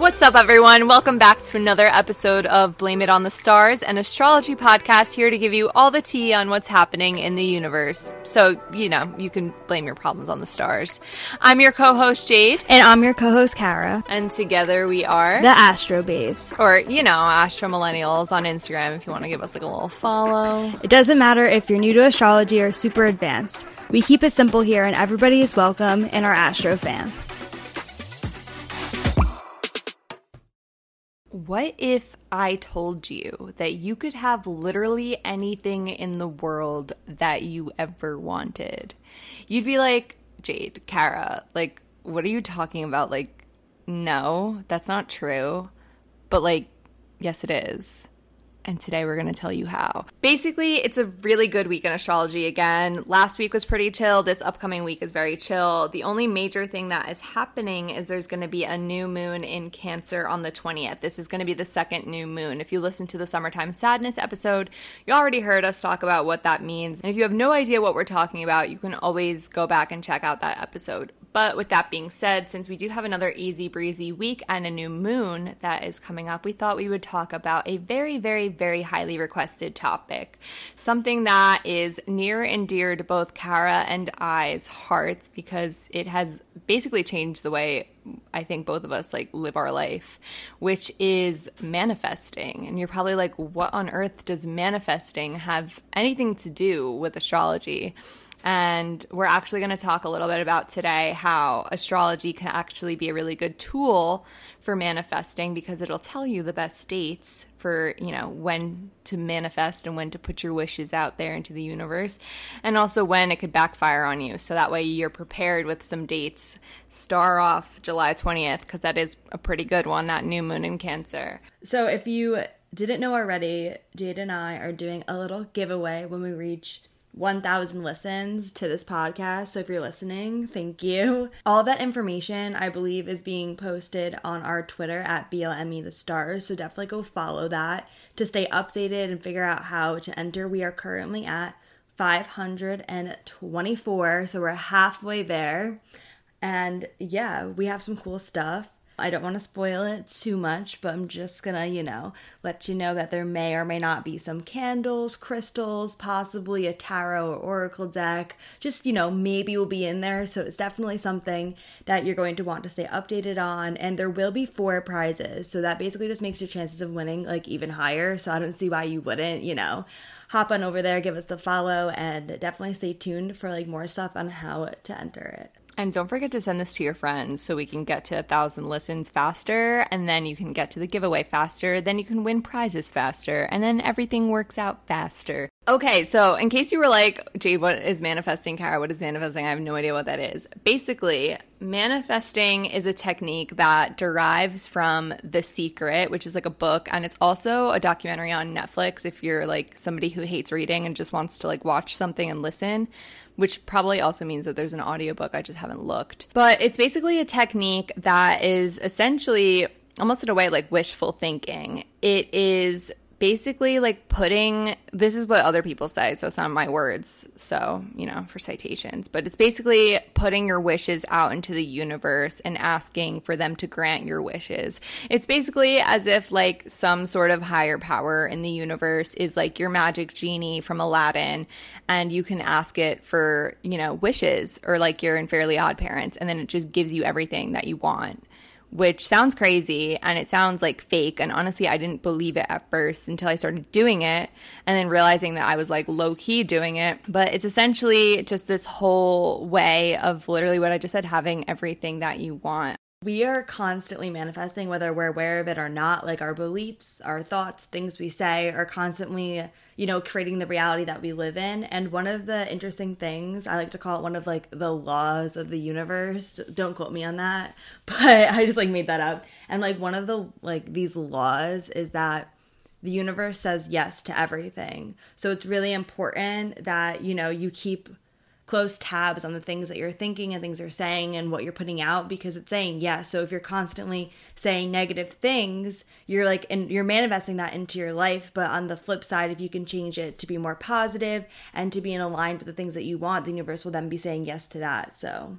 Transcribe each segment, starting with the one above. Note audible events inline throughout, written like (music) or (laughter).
What's up, everyone? Welcome back to another episode of Blame It on the Stars, an astrology podcast here to give you all the tea on what's happening in the universe. So, you know, you can blame your problems on the stars. I'm your co host, Jade. And I'm your co host, Kara. And together we are the Astro Babes. Or, you know, Astro Millennials on Instagram if you want to give us like a little follow. It doesn't matter if you're new to astrology or super advanced. We keep it simple here, and everybody is welcome in our Astro fam. What if I told you that you could have literally anything in the world that you ever wanted? You'd be like, Jade, Kara, like, what are you talking about? Like, no, that's not true. But, like, yes, it is and today we're going to tell you how. Basically, it's a really good week in astrology again. Last week was pretty chill. This upcoming week is very chill. The only major thing that is happening is there's going to be a new moon in Cancer on the 20th. This is going to be the second new moon. If you listen to the Summertime Sadness episode, you already heard us talk about what that means. And if you have no idea what we're talking about, you can always go back and check out that episode. But with that being said, since we do have another easy breezy week and a new moon that is coming up, we thought we would talk about a very, very, very highly requested topic. Something that is near and dear to both Kara and I's hearts because it has basically changed the way I think both of us like live our life, which is manifesting. And you're probably like, what on earth does manifesting have anything to do with astrology? And we're actually going to talk a little bit about today how astrology can actually be a really good tool for manifesting because it'll tell you the best dates for, you know, when to manifest and when to put your wishes out there into the universe and also when it could backfire on you. So that way you're prepared with some dates. Star off July 20th because that is a pretty good one, that new moon in Cancer. So if you didn't know already, Jade and I are doing a little giveaway when we reach 1,000 listens to this podcast. So if you're listening, thank you. All that information, I believe, is being posted on our Twitter at BLME the Stars. So definitely go follow that to stay updated and figure out how to enter. We are currently at 524. So we're halfway there. And yeah, we have some cool stuff. I don't want to spoil it too much, but I'm just gonna, you know, let you know that there may or may not be some candles, crystals, possibly a tarot or oracle deck. Just, you know, maybe will be in there. So it's definitely something that you're going to want to stay updated on. And there will be four prizes. So that basically just makes your chances of winning like even higher. So I don't see why you wouldn't, you know hop on over there, give us the follow, and definitely stay tuned for like more stuff on how to enter it. And don't forget to send this to your friends so we can get to a thousand listens faster, and then you can get to the giveaway faster, then you can win prizes faster, and then everything works out faster. Okay, so in case you were like, Jade, what is manifesting, Kara? What is manifesting? I have no idea what that is. Basically, manifesting is a technique that derives from The Secret, which is like a book, and it's also a documentary on Netflix if you're like somebody who hates reading and just wants to like watch something and listen which probably also means that there's an audiobook. I just haven't looked. But it's basically a technique that is essentially almost in a way like wishful thinking. It is basically like putting this is what other people say so it's not my words so you know for citations but it's basically putting your wishes out into the universe and asking for them to grant your wishes. It's basically as if like some sort of higher power in the universe is like your magic genie from aladdin and you can ask it for you know wishes or like you're in fairly odd parents and then it just gives you everything that you want which sounds crazy and it sounds like fake. And honestly, I didn't believe it at first until I started doing it and then realizing that I was like low key doing it. But it's essentially just this whole way of literally what I just said having everything that you want. We are constantly manifesting, whether we're aware of it or not. Like our beliefs, our thoughts, things we say are constantly, you know, creating the reality that we live in. And one of the interesting things, I like to call it one of like the laws of the universe. Don't quote me on that, (laughs) but I just like made that up. And like one of the like these laws is that the universe says yes to everything. So it's really important that, you know, you keep close tabs on the things that you're thinking and things you're saying and what you're putting out because it's saying yes. So if you're constantly saying negative things, you're like and you're manifesting that into your life. But on the flip side, if you can change it to be more positive and to be in aligned with the things that you want, the universe will then be saying yes to that. So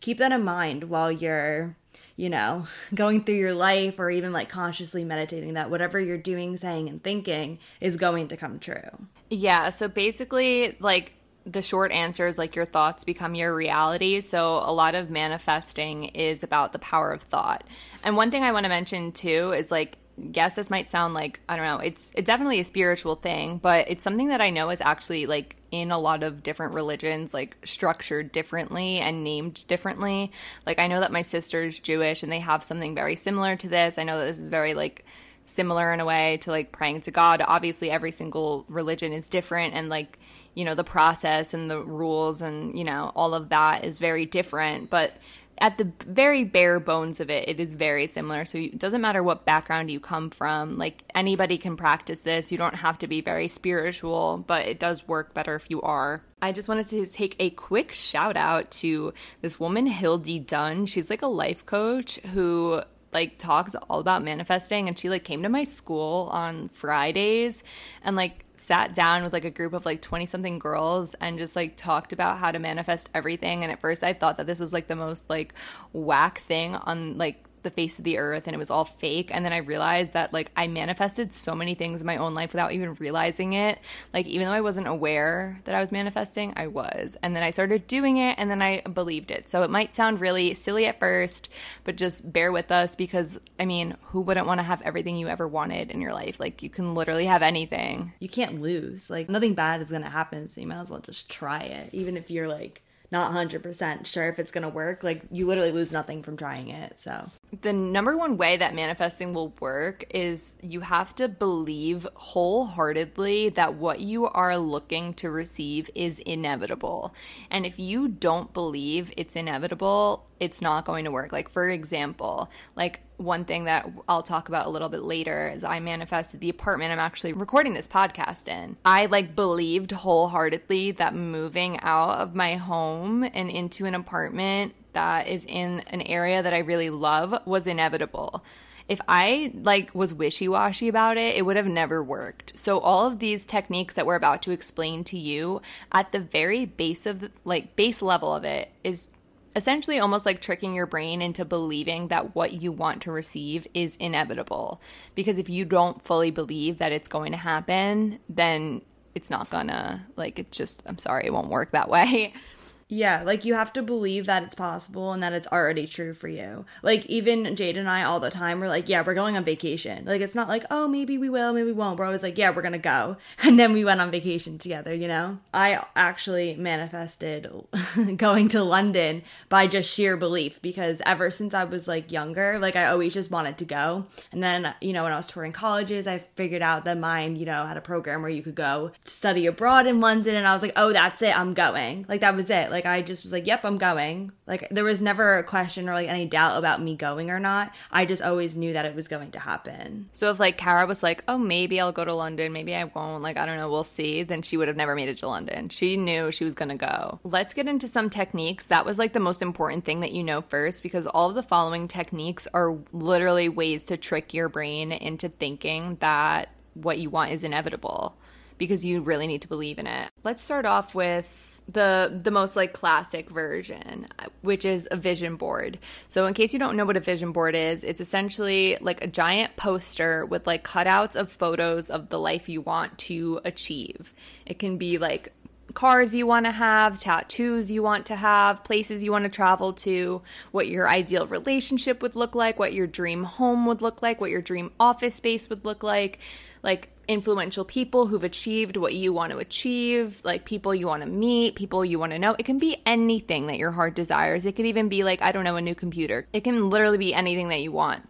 keep that in mind while you're you know, (laughs) going through your life or even like consciously meditating that whatever you're doing, saying, and thinking is going to come true. Yeah. So basically, like, the short answer is like your thoughts become your reality. So a lot of manifesting is about the power of thought. And one thing I want to mention too is like guess this might sound like I don't know. It's it's definitely a spiritual thing, but it's something that I know is actually like in a lot of different religions, like structured differently and named differently. Like I know that my sister's Jewish and they have something very similar to this. I know that this is very like similar in a way to like praying to God. Obviously, every single religion is different, and like you know the process and the rules and you know all of that is very different. But at the very bare bones of it, it is very similar. So it doesn't matter what background you come from. Like anybody can practice this. You don't have to be very spiritual, but it does work better if you are. I just wanted to take a quick shout out to this woman, Hildy Dunn. She's like a life coach who like talks all about manifesting and she like came to my school on Fridays and like sat down with like a group of like 20 something girls and just like talked about how to manifest everything and at first I thought that this was like the most like whack thing on like the face of the earth and it was all fake. And then i realized that like i manifested so many things in my own life without even realizing it. Like even though i wasn't aware that i was manifesting i was. And then i started doing it and then i believed it. So it might sound really silly at first but just bear with us because i mean who wouldn't want to have everything you ever wanted in your life? Like you can literally have anything. You can't lose. Like nothing bad is going to happen, so you might as well just try it even if you're like not 100% sure if it's going to work. Like you literally lose nothing from trying it. So the number one way that manifesting will work is you have to believe wholeheartedly that what you are looking to receive is inevitable. And if you don't believe it's inevitable, it's not going to work. Like, for example, like one thing that I'll talk about a little bit later is I manifested the apartment I'm actually recording this podcast in. I like believed wholeheartedly that moving out of my home and into an apartment that is in an area that I really love was inevitable. If I like was wishy-washy about it, it would have never worked. So all of these techniques that we're about to explain to you at the very base of like base level of it is essentially almost like tricking your brain into believing that what you want to receive is inevitable. Because if you don't fully believe that it's going to happen, then it's not gonna, like, it's just, I'm sorry, it won't work that way. (laughs) Yeah, like you have to believe that it's possible and that it's already true for you. Like even Jade and I all the time we're like, yeah, we're going on vacation. Like it's not like, oh, maybe we will, maybe we won't. We're always like, yeah, we're gonna go. (laughs) And then we went on vacation together, you know? I actually manifested (laughs) going to London by just sheer belief because ever since I was like younger, like I always just wanted to go. And then, you know, when I was touring colleges, I figured out that mine, you know, had a program where you could go study abroad in London and I was like, oh, that's it, I'm going. Like that was it. Like I just was like, "Yep, I'm going." Like there was never a question or like any doubt about me going or not. I just always knew that it was going to happen. So if like Kara was like, "Oh, maybe I'll go to London, maybe I won't," like I don't know, we'll see, then she would have never made it to London. She knew she was going to go. Let's get into some techniques. That was like the most important thing that you know first because all of the following techniques are literally ways to trick your brain into thinking that what you want is inevitable because you really need to believe in it. Let's start off with the the most like classic version which is a vision board. So in case you don't know what a vision board is it's essentially like a giant poster with like cutouts of photos of the life you want to achieve. It can be like cars you want to have, tattoos you want to have, places you want to travel to, what your ideal relationship would look like, what your dream home would look like, what your dream office space would look like, like influential people who've achieved what you want to achieve, like people you want to meet, people you want to know. It can be anything that your heart desires. It could even be like, I don't know, a new computer. It can literally be anything that you want.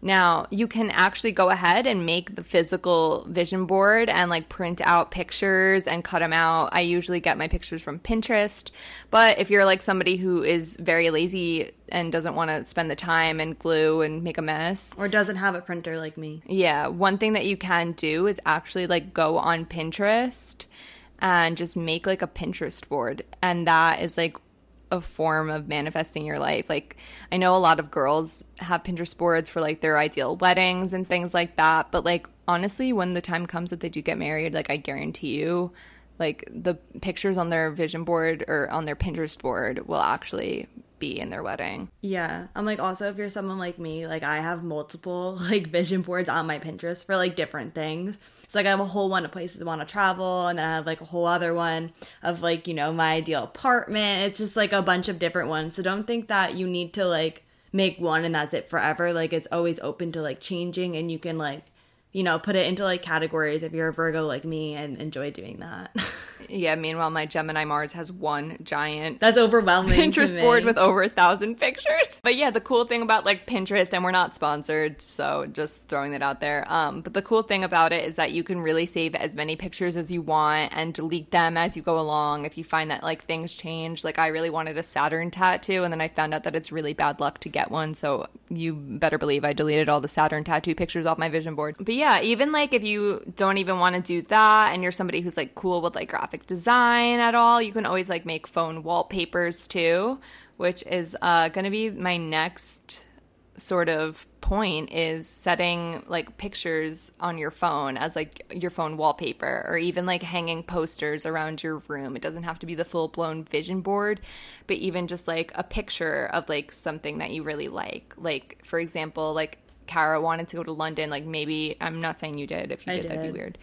Now, you can actually go ahead and make the physical vision board and like print out pictures and cut them out. I usually get my pictures from Pinterest, but if you're like somebody who is very lazy and doesn't want to spend the time and glue and make a mess, Or doesn't have a printer like me. yeah, one thing that you can do is actually like go on Pinterest and just make like a Pinterest board. And that is like a form of manifesting your life. Like I know a lot of girls have Pinterest boards for like their ideal weddings and things like that, but like honestly when the time comes that they do get married, like I guarantee you like the pictures on their vision board or on their Pinterest board will actually be in their wedding. Yeah. I'm like also if you're someone like me, like I have multiple (laughs) like vision boards on my Pinterest for like different things. So like I have a whole one of places I want to travel and then I have like a whole other one of like, you know, my ideal apartment. It's just like a bunch of different ones. So don't think that you need to like make one and that's it forever. Like it's always open to like changing and you can like you know, put it into like categories if you're a Virgo like me and enjoy doing that. (laughs) yeah, meanwhile, my Gemini Mars has one giant. That's overwhelming. Pinterest board with over a thousand pictures. But yeah, the cool thing about like Pinterest, and we're not sponsored, so just throwing that out there. Um, but the cool thing about it is that you can really save as many pictures as you want and delete them as you go along if you find that like things change. Like, I really wanted a Saturn tattoo, and then I found out that it's really bad luck to get one. So you better believe I deleted all the Saturn tattoo pictures off my vision board. But yeah, even like if you don't even want to do that and you're somebody who's like cool with like graphic design at all, you can always like make phone wallpapers too, which is uh, going to be my next sort of point is setting like pictures on your phone as like your phone wallpaper or even like hanging posters around your room. It doesn't have to be the full blown vision board, but even just like a picture of like something that you really like. Like for example, like Kara wanted to go to London, like maybe I'm not saying you did. If you did, did, that'd be weird.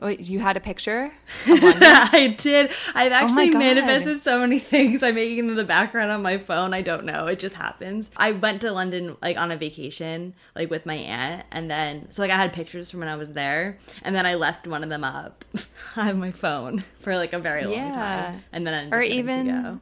Wait, you had a picture? (laughs) I did. I've oh actually oh manifested so many (laughs) things. I'm making in the background on my phone. I don't know. It just happens. I went to London like on a vacation, like with my aunt, and then so like I had pictures from when I was there, and then I left one of them up (laughs) on my phone for like a very long yeah. time, and then I or even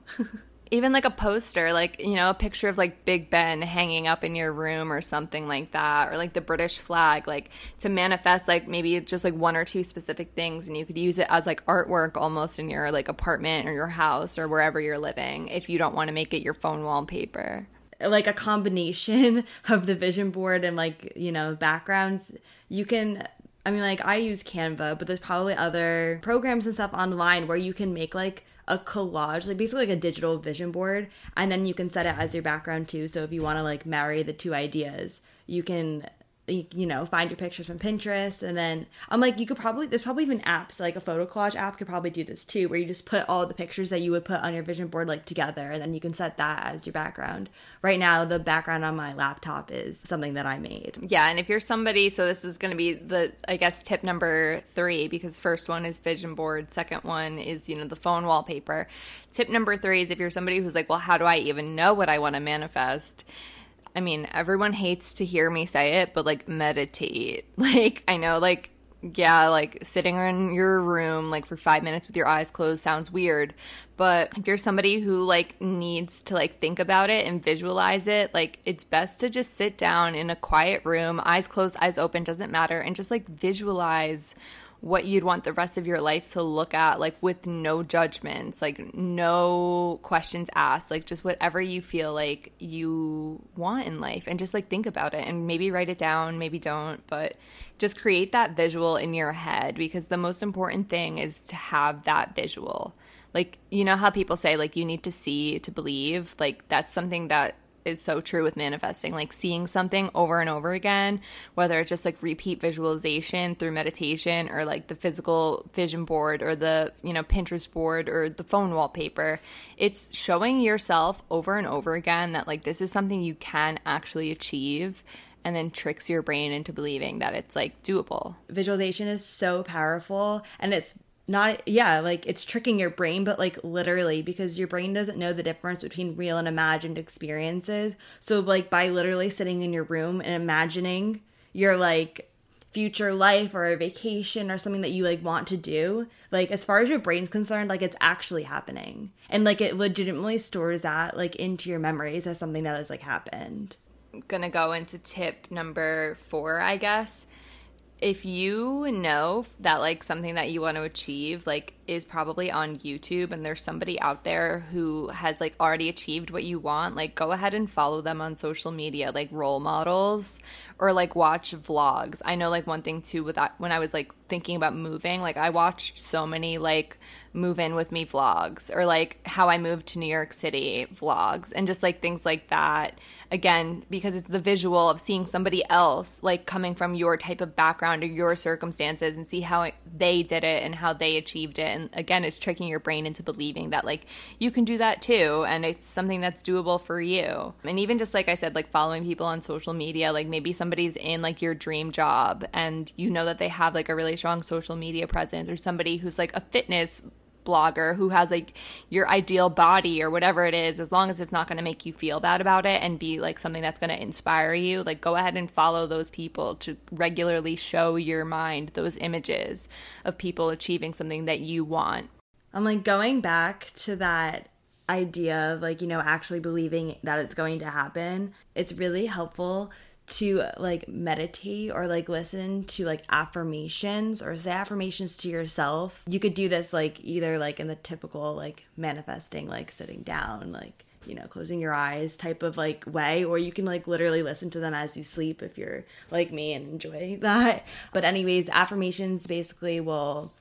even like a poster like you know a picture of like big ben hanging up in your room or something like that or like the british flag like to manifest like maybe just like one or two specific things and you could use it as like artwork almost in your like apartment or your house or wherever you're living if you don't want to make it your phone wallpaper. Like a combination (laughs) of the vision board and like you know backgrounds. You can i mean like i use canva but there's probably other programs and stuff online where you can make like a collage, like basically like a digital vision board, and then you can set it as your background too. So if you want to like marry the two ideas, you can you know find your pictures from pinterest and then i'm like you could probably there's probably even apps like a photo collage app could probably do this too where you just put all the pictures that you would put on your vision board like together and then you can set that as your background. Right now the background on my laptop is something that i made. Yeah and if you're somebody so this is going to be the i guess tip number three because first one is vision board second one is you know the phone wallpaper. Tip number three is if you're somebody who's like well how do i even know what i want to manifest I mean, everyone hates to hear me say it, but like meditate. (laughs) Like, I know, like, yeah, like sitting in your room like for five minutes with your eyes closed sounds weird. But if you're somebody who like needs to like think about it and visualize it, like it's best to just sit down in a quiet room, eyes closed, eyes open, doesn't matter, and just like visualize what you'd want the rest of your life to look at, like with no judgments, like no questions asked, like just whatever you feel like you want in life and just like think about it and maybe write it down, maybe don't, but just create that visual in your head because the most important thing is to have that visual. Like, you know how people say, like, you need to see to believe? Like, that's something that is so true with manifesting like seeing something over and over again whether it's just like repeat visualization through meditation or like the physical vision board or the you know pinterest board or the phone wallpaper it's showing yourself over and over again that like this is something you can actually achieve and then tricks your brain into believing that it's like doable. Visualization is so powerful and it's not yeah like it's tricking your brain but like literally because your brain doesn't know the difference between real and imagined experiences. So like by literally sitting in your room and imagining your like future life or a vacation or something that you like want to do like as far as your brain's concerned like it's actually happening. And like it legitimately stores that like into your memories as something that has like happened. I'm gonna go into tip number four i guess if you know that like something that you want to achieve like is probably on YouTube and there's somebody out there who has like already achieved what you want, like go ahead and follow them on social media like role models or like watch vlogs. I know like one thing too with that when I was like thinking about moving, like I watched so many like move in with me vlogs or like how I moved to New York City vlogs and just like things like that. Again, because it's the visual of seeing somebody else like coming from your type of background or your circumstances and see how they did it and how they achieved it. And again, it's tricking your brain into believing that like you can do that too and it's something that's doable for you. And even just like I said, like following people on social media, like maybe somebody's in like your dream job and you know that they have like a really strong social media presence or somebody who's like a fitness blogger who has like your ideal body or whatever it is, as long as it's not going to make you feel bad about it and be like something that's going to inspire you, like go ahead and follow those people to regularly show your mind those images of people achieving something that you want. I'm like going back to that idea of like, you know, actually believing that it's going to happen. It's really helpful to like meditate or like listen to like affirmations or say affirmations to yourself. You could do this like either like in the typical like manifesting, like sitting down, like you know, closing your eyes type of like way, or you can like literally listen to them as you sleep if you're like me and enjoy (laughs) that. But, anyways, affirmations basically will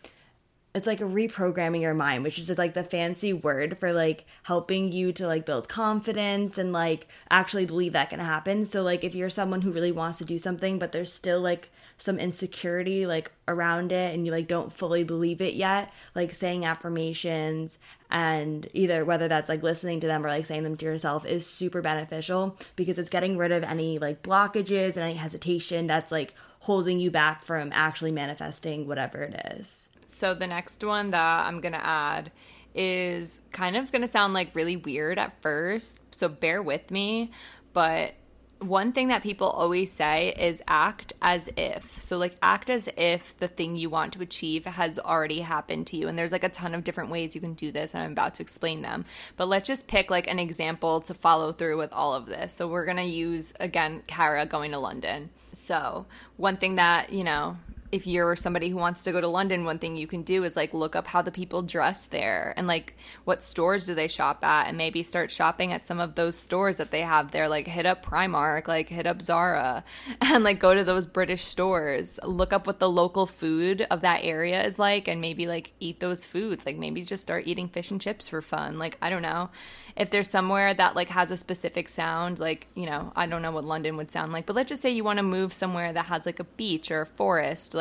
it's like reprogramming your mind which is just like the fancy word for like helping you to like build confidence and like actually believe that can happen. So like if you're someone who really wants to do something but there's still like some insecurity like around it and you like don't fully believe it yet like saying affirmations and either whether that's like listening to them or like saying them to yourself is super beneficial because it's getting rid of any like blockages and any hesitation that's like holding you back from actually manifesting whatever it is so the next one that I'm going to add is kind of going to sound like really weird at first. So bear with me. But one thing that people always say is act as if. So, like, act as if the thing you want to achieve has already happened to you. And there's like a ton of different ways you can do this, and I'm about to explain them. But let's just pick like an example to follow through with all of this. So, we're to use again Kara going to London. So, one thing that, you know, if you're somebody who wants to go to London, one thing you can do is like look up how the people dress there and like what stores do they shop at and maybe start shopping at some of those stores that they have there. Like hit up Primark, like hit up Zara (laughs) and like go to those British stores. Look up what the local food of that area is like and maybe like eat those foods. Like maybe just start eating fish and chips for fun. Like I don't know if there's somewhere that like has a specific sound, like, you know, I don't know what London would sound like, but let's just say you want to move somewhere that has like a beach or a forest,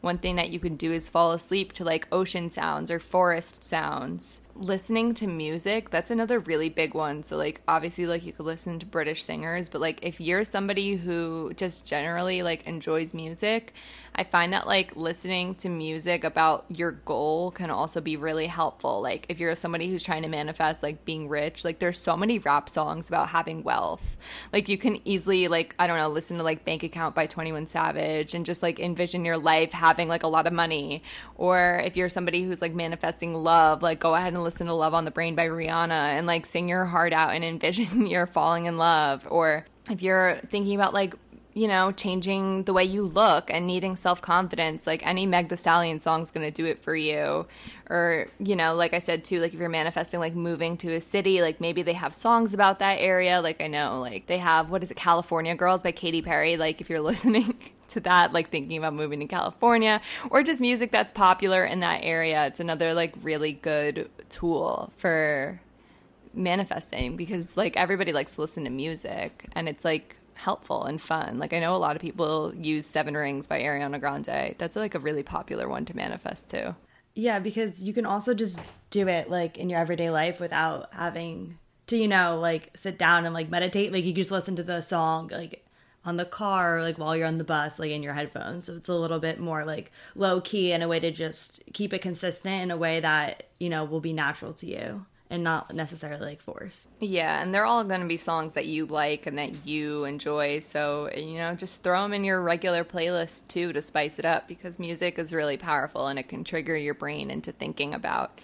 one thing that you can do is fall asleep to like ocean sounds or forest sounds listening to music that's another really big one. So like obviously like you could listen to british singers but like if you're somebody who just generally like enjoys music i find that like listening to music about your goal can also be really helpful. Like if you're somebody who's trying to manifest like being rich like there's so many rap songs about having wealth. Like you can easily like i don't know listen to like bank account by 21 savage and just like envision your life having like a lot of money. Or if you're somebody who's like manifesting love like go ahead and listen to Love on the Brain by Rihanna and like sing your heart out and envision (laughs) you're falling in love. Or if you're thinking about like, you know, changing the way you look and needing self confidence, like any Meg the Stallion song's gonna do it for you. Or, you know, like I said too, like if you're manifesting like moving to a city, like maybe they have songs about that area. Like I know, like they have, what is it, California Girls by Katy Perry. Like if you're (laughs) listening to that, like thinking about moving to California or just music that's popular in that area. It's another like really good tool for manifesting because like everybody likes to listen to music and it's like helpful and fun. Like I know a lot of people use Seven Rings by Ariana Grande. That's like a really popular one to manifest too. Yeah, because you can also just do it like in your everyday life without having to, you know, like sit down and like meditate. Like you just listen to the song like on the car like while you're on the bus like in your headphones. So it's a little bit more like low key in a way to just keep it consistent in a way that you know will be natural to you and not necessarily like forced. Yeah and they're all going to be songs that you like and that you enjoy. So you know just throw them in your regular playlist too to spice it up because music is really powerful and it can trigger your brain into thinking about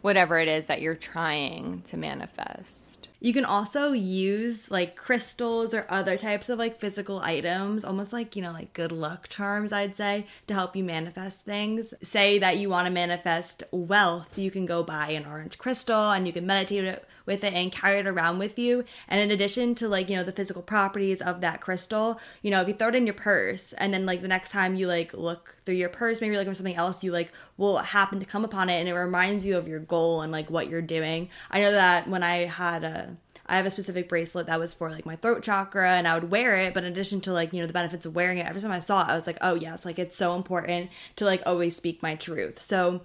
whatever it is that you're trying to manifest you can also use like crystals or other types of like physical items, almost like, you know, like good luck charms, I'd say, to help you manifest things. Say that you want to manifest wealth, you can go buy an orange crystal and you can meditate with it and carry it around with you. And in addition to like, you know, the physical properties of that crystal, you know, if you throw it in your purse and then like the next time you like look through your purse, maybe you're looking for something else, you like will happen to come upon it and it reminds you of your goal and like what you're doing. I know that when I had a I have a specific bracelet that was for like my throat chakra and I would wear it. But in addition to like, you know, the benefits of wearing it, every time I saw it, I was like, oh, yes, like it's so important to like always speak my truth. So,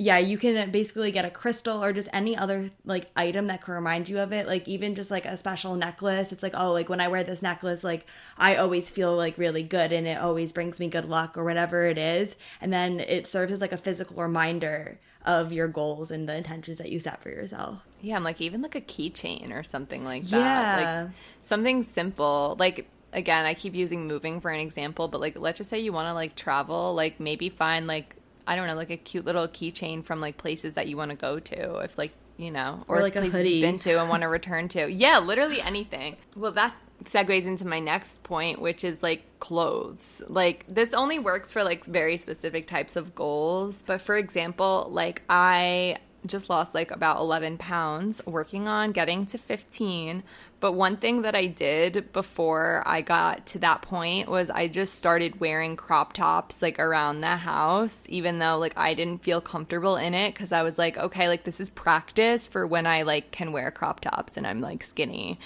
yeah, you can basically get a crystal or just any other like item that can remind you of it. Like even just like a special necklace. It's like, oh, like when I wear this necklace, like I always feel like really good and it always brings me good luck or whatever it is. And then it serves as like a physical reminder of your goals and the intentions that you set for yourself. Yeah, I'm like even like a keychain or something like that. Yeah. Like something simple. Like again, I keep using moving for an example, but like let's just say you want to like travel, like maybe find like I don't know, like a cute little keychain from like places that you want to go to. If like you know, or, or like places a hoodie. you've been to and want to return to. (laughs) Yeah, literally anything. Well, that segues into my next point, which is like clothes. Like this only works for like very specific types of goals. But for example, like I just lost like about 11 pounds working on getting to 15 but one thing that I did before I got to that point was I just started wearing crop tops like around the house, even though like I didn't feel comfortable in it because I was like, okay, like this is practice for when I like can wear crop tops and I'm like skinny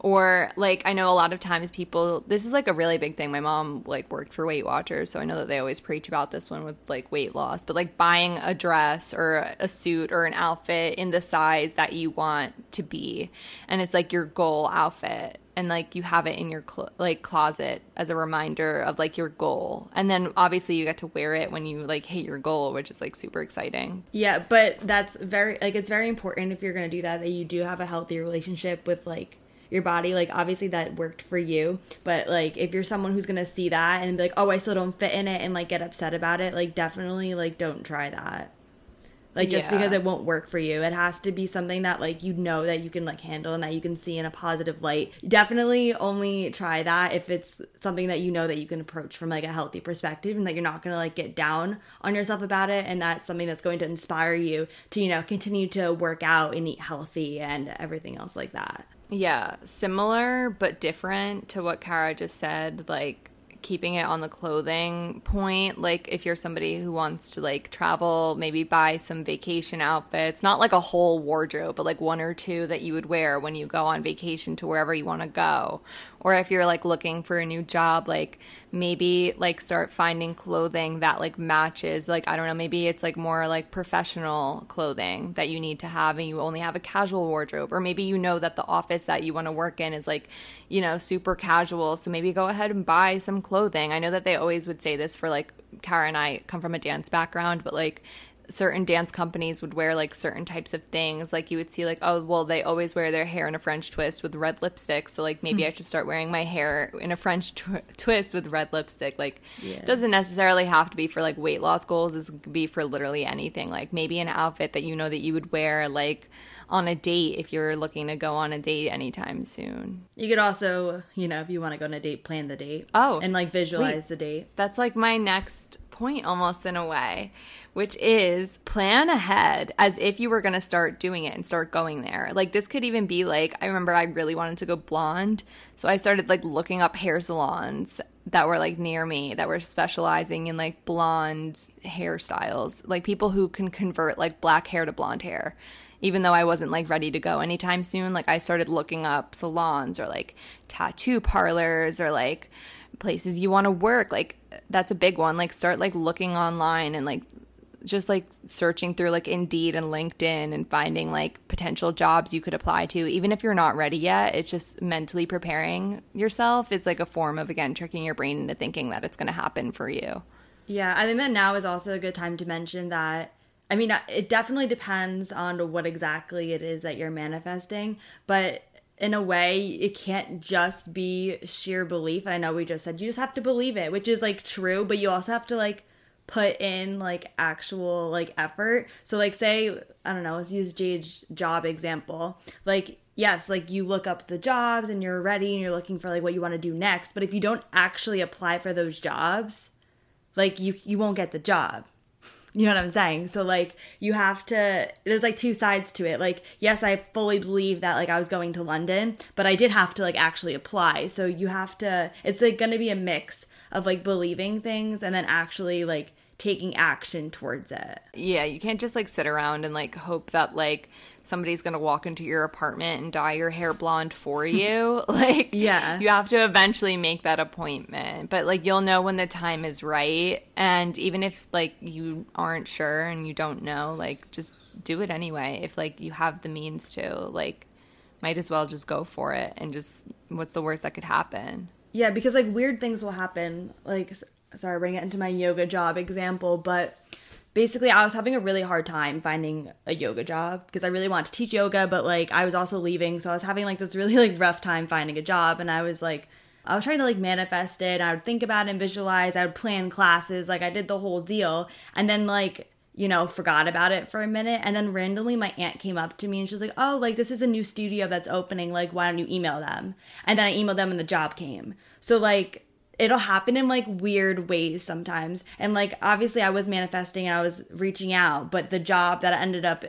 or like i know a lot of times people this is like a really big thing. My mom like worked for weight watchers so i know that they always preach about this one with like weight loss. But like buying a dress or a suit or an outfit in the size that you want to be. And it's like your goal outfit. And like you have it in your cl- like closet as a reminder of like your goal. And then obviously you get to wear it when you like hit your goal which is like super exciting. Yeah but that's very like it's very important if you're going to do that that you do have a healthy relationship with like your body like obviously that worked for you but like if you're someone who's gonna see that and be like oh i still don't fit in it and like get upset about it like definitely like don't try that. Like just yeah. because it won't work for you. It has to be something that like you know that you can like handle and that you can see in a positive light. Definitely only try that if it's something that you know that you can approach from like a healthy perspective and that you're not going to like get down on yourself about it and that's something that's going to inspire you to you know continue to work out and eat healthy and everything else like that yeah, similar but different to what Kara just said. Like, keeping it on the clothing point like if you're somebody who wants to like travel maybe buy some vacation outfits not like a whole wardrobe but like one or two that you would wear when you go on vacation to wherever you want to go or if you're like looking for a new job like maybe like start finding clothing that like matches like i don't know maybe it's like more like professional clothing that you need to have and you only have a casual wardrobe. Or maybe you know that the office that you want to work in is like you know super casual so maybe go ahead and buy some clothing. I know that they always would say this for like kara and i come from a dance background but like certain dance companies would wear like certain types of things. Like you would see like, oh, well, they always wear their hair in a French twist with red lipstick. So like maybe hmm. I should start wearing my hair in a French tw- twist with red lipstick. Like yeah. doesn't necessarily have to be for like weight loss goals. This could be for literally anything. Like maybe an outfit that you know that you would wear like on a date if you're looking to go on a date anytime soon. You could also, you know, if you want to go on a date, plan the date. Oh. And like visualize wait, the date. That's like my next point almost in a way which is plan ahead as if you were going to start doing it and start going there. Like this could even be like I remember I really wanted to go blonde, so I started like looking up hair salons that were like near me that were specializing in like blonde hairstyles, like people who can convert like black hair to blonde hair. Even though I wasn't like ready to go anytime soon, like I started looking up salons or like tattoo parlors or like places you want to work like that's a big one like start like looking online and like just like searching through like Indeed and LinkedIn and finding like potential jobs you could apply to, even if you're not ready yet, it's just mentally preparing yourself. It's like a form of, again, tricking your brain into thinking that it's going to happen for you. Yeah, I think that now is also a good time to mention that. I mean, it definitely depends on what exactly it is that you're manifesting, but in a way, it can't just be sheer belief. I know we just said you just have to believe it, which is like true, but you also have to like put in like actual like effort. So like say, I don't know, let's use Jade's job example. Like yes, like you look up the jobs and you're ready and you're looking for like what you want to do next, but if you don't actually apply for those jobs, like you you won't get the job. You know what I'm saying? So like you have to there's like two sides to it. Like yes, I fully believe that like I was going to London, but I did have to like actually apply. So you have to it's like going to be a mix of like believing things and then actually like taking action towards it. Yeah, you can't just like sit around and like hope that like somebody's going to walk into your apartment and dye your hair blonde for you. (laughs) (laughs) like Yeah. you have to eventually make that appointment. But like you'll know when the time is right and even if like you aren't sure and you don't know, like just do it anyway if like you have the means to. Like might as well just go for it and just what's the worst that could happen? Yeah, because like weird things will happen. Like, sorry, bring it into my yoga job example, but basically, I was having a really hard time finding a yoga job because I really wanted to teach yoga, but like I was also leaving, so I was having like this really like rough time finding a job, and I was like. I was trying to like manifest it. I would think about it and visualize. I would plan classes. Like I did the whole deal. And then like you know, forgot about it for a minute. And then randomly my aunt came up to me and she was like, Oh, like this is a new studio that's opening. Like, why don't you email them? And then I emailed them and the job came. So, like, it'll happen in like weird ways sometimes. And like, obviously, I was manifesting and I was reaching out, but the job that ended up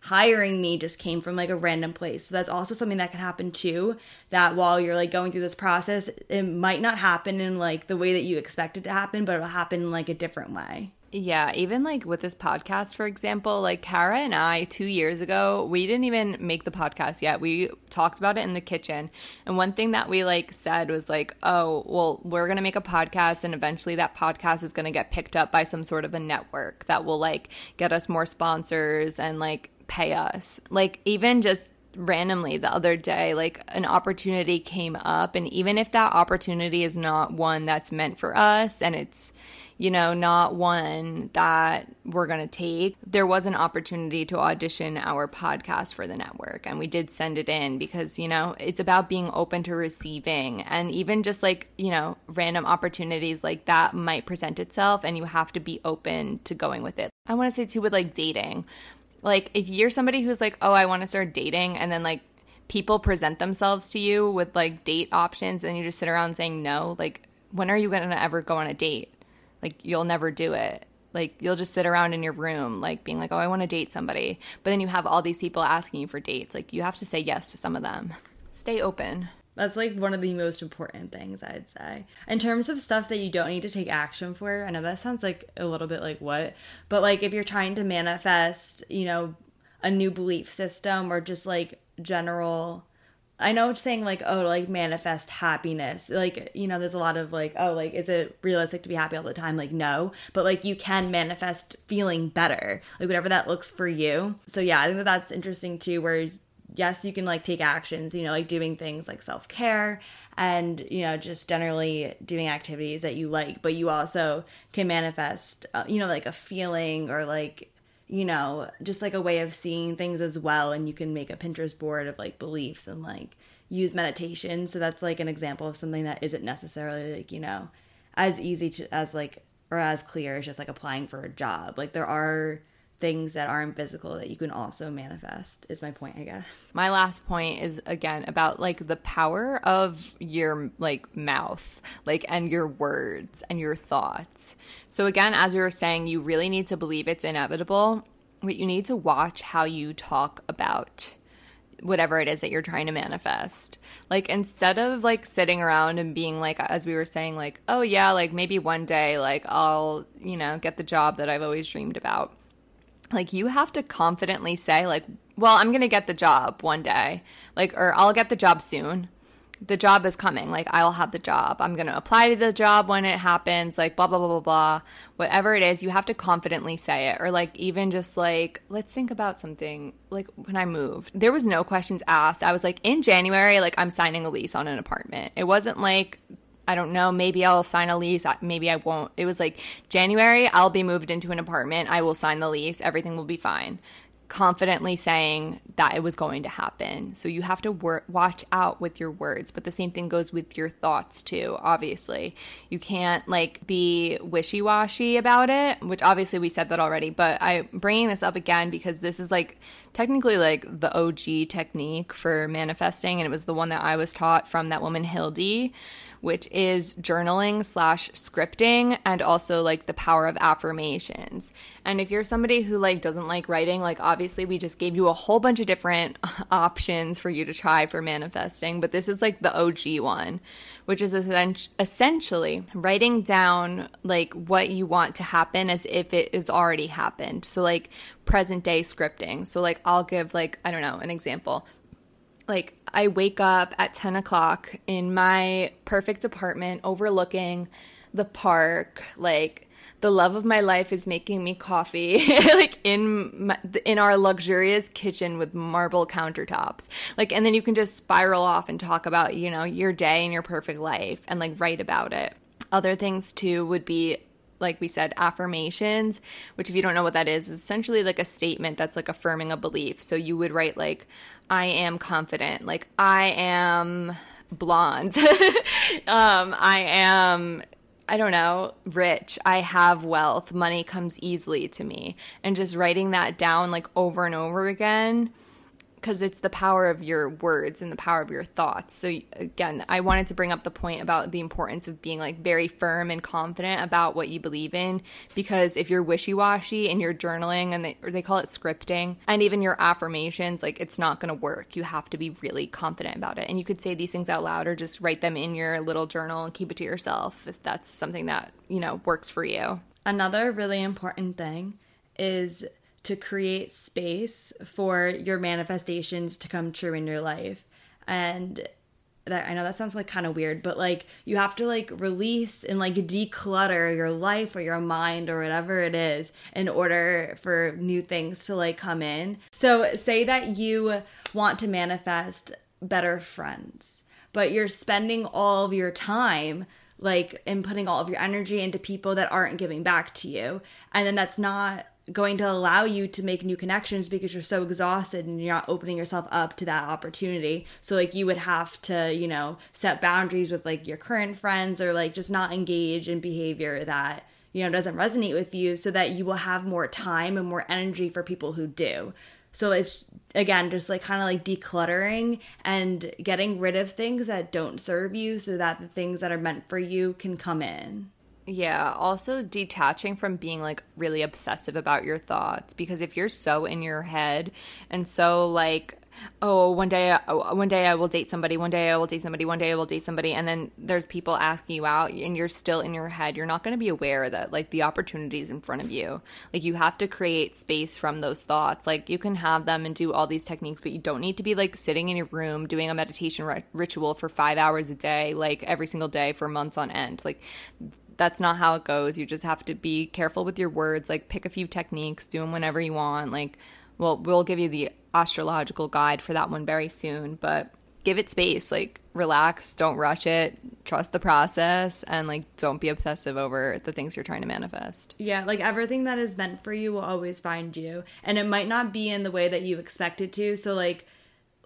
hiring me just came from like a random place. So that's also something that can happen too. That while you're like going through this process, it might not happen in like the way that you expect it to happen, but it'll happen in like a different way. Yeah, even like with this podcast, for example, like Kara and I, two years ago, we didn't even make the podcast yet. We talked about it in the kitchen. And one thing that we like said was like, oh, well, we're going to make a podcast and eventually that podcast is going to get picked up by some sort of a network that will like get us more sponsors and like pay us. Like, even just randomly the other day like an opportunity came up and even if that opportunity is not one that's meant for us and it's you know not one that we're going to take. There was an opportunity to audition our podcast for the network and we did send it in because you know it's about being open to receiving. And even just like you know random opportunities like that might present itself and you have to be open to going with it. I want to say too with like dating. Like if you're somebody who's like oh i want to start dating and then like people present themselves to you with like date options and you just sit around saying no like when are you going to ever go on a date like you'll never do it. Like you'll just sit around in your room like being like oh i want to date somebody. But then you have all these people asking you for dates. Like you have to say yes to some of them. Stay open. That's like one of the most important things I'd say. In terms of stuff that you don't need to take action for, I know that sounds like a little bit like what, but like if you're trying to manifest, you know, a new belief system or just like general I know it's saying like, oh, like manifest happiness. Like, you know, there's a lot of like, oh, like, is it realistic to be happy all the time? Like, no. But like, you can manifest feeling better, like, whatever that looks for you. So, yeah, I think that that's interesting too, where yes, you can like take actions, you know, like doing things like self care and, you know, just generally doing activities that you like, but you also can manifest, uh, you know, like a feeling or like, you know, just like a way of seeing things as well. And you can make a Pinterest board of like beliefs and like use meditation. So that's like an example of something that isn't necessarily like, you know, as easy to, as like, or as clear as just like applying for a job. Like there are things that aren't physical that you can also manifest, is my point, I guess. my last point is again about like the power of your like mouth like and your words and your thoughts so again as we were saying you really need to believe it's inevitable but you need to watch how you talk about whatever it is that you're trying to manifest. Like instead of like sitting around and being like as we were saying like, "Oh yeah, like maybe one day like I'll, you know, get the job that I've always dreamed about." Like you have to confidently say like, "Well, I'm going to get the job one day." Like or I'll get the job soon. The job is coming. Like I'll have the job. I'm going to apply to the job when it happens, like blah blah blah blah blah. Whatever it is, you have to confidently say it or like even just like let's think about something. Like when I moved, there was no questions asked. I was like in January like I'm signing a lease on an apartment. It wasn't like I don't know, maybe I'll sign a lease, maybe I won't. It was like January, I'll be moved into an apartment, I will sign the lease, everything will be fine. Confidently saying that it was going to happen. So you have to wor- watch out with your words, but the same thing goes with your thoughts too, obviously. You can't like be wishy washy about it, which obviously we said that already, but I'm bringing this up again because this is like technically like the OG technique for manifesting, and it was the one that I was taught from that woman, Hildy which is journaling slash scripting and also like the power of affirmations. And if you're somebody who like doesn't like writing, like obviously we just gave you a whole bunch of different (laughs) options for you to try for manifesting, but this is like the OG one, which is essentially writing down like what you want to happen as if it is already happened. So like present day scripting. So like I'll give like I don't know an example like I wake up at 10 o'clock in my perfect apartment overlooking the park, like the love of my life is making me coffee (laughs) like in my, in our luxurious kitchen with marble countertops. Like and then you can just spiral off and talk about you know your day and your perfect life and like write about it. Other things too would be like we said affirmations which if you don't know what that is is essentially like a statement that's like affirming a belief so you would write like i am confident like i am blonde (laughs) um i am I don't know, rich. I have wealth. Money comes easily to me. And just writing that down like over and over again because it's the power of your words and the power of your thoughts. So again, I wanted to bring up the point about the importance of being like very firm and confident about what you believe in because if you're wishy-washy and you're journaling and they, they call it scripting and even your affirmations, like it's not going to work. You have to be really confident about it. And you could say these things out loud or just write them in your little journal and keep it to yourself if that's something that, you know, works for you. Another really important thing is to create space for your manifestations to come true in your life. And that I know that sounds like kind of weird, but like you have to like release and like declutter your life or your mind or whatever it is in order for new things to like come in. So say that you want to manifest better friends, but you're spending all of your time like and putting all of your energy into people that aren't giving back to you. And then that's not going to allow you to make new connections because you're so exhausted and you're not opening yourself up to that opportunity. So like you would have to, you know, set boundaries with like your current friends or like just not engage in behavior that, you know, doesn't resonate with you so that you will have more time and more energy for people who do. So it's again just like kind of like decluttering and getting rid of things that don't serve you so that the things that are meant for you can come in. Yeah, also detaching from being like really obsessive about your thoughts because if you're so in your head and so like oh one day oh, one day I will date somebody, one day I will date somebody, one day I will date somebody and then there's people asking you out and you're still in your head, you're not going to be aware that like the opportunities in front of you. Like you have to create space from those thoughts. Like you can have them and do all these techniques, but you don't need to be like sitting in your room doing a meditation ri- ritual for 5 hours a day like every single day for months on end. Like that's not how it goes. You just have to be careful with your words, like pick a few techniques, do them whenever you want. Like, well, we'll give you the astrological guide for that one very soon, but give it space. Like, relax, don't rush it, trust the process, and like, don't be obsessive over the things you're trying to manifest. Yeah, like everything that is meant for you will always find you, and it might not be in the way that you expect it to. So, like,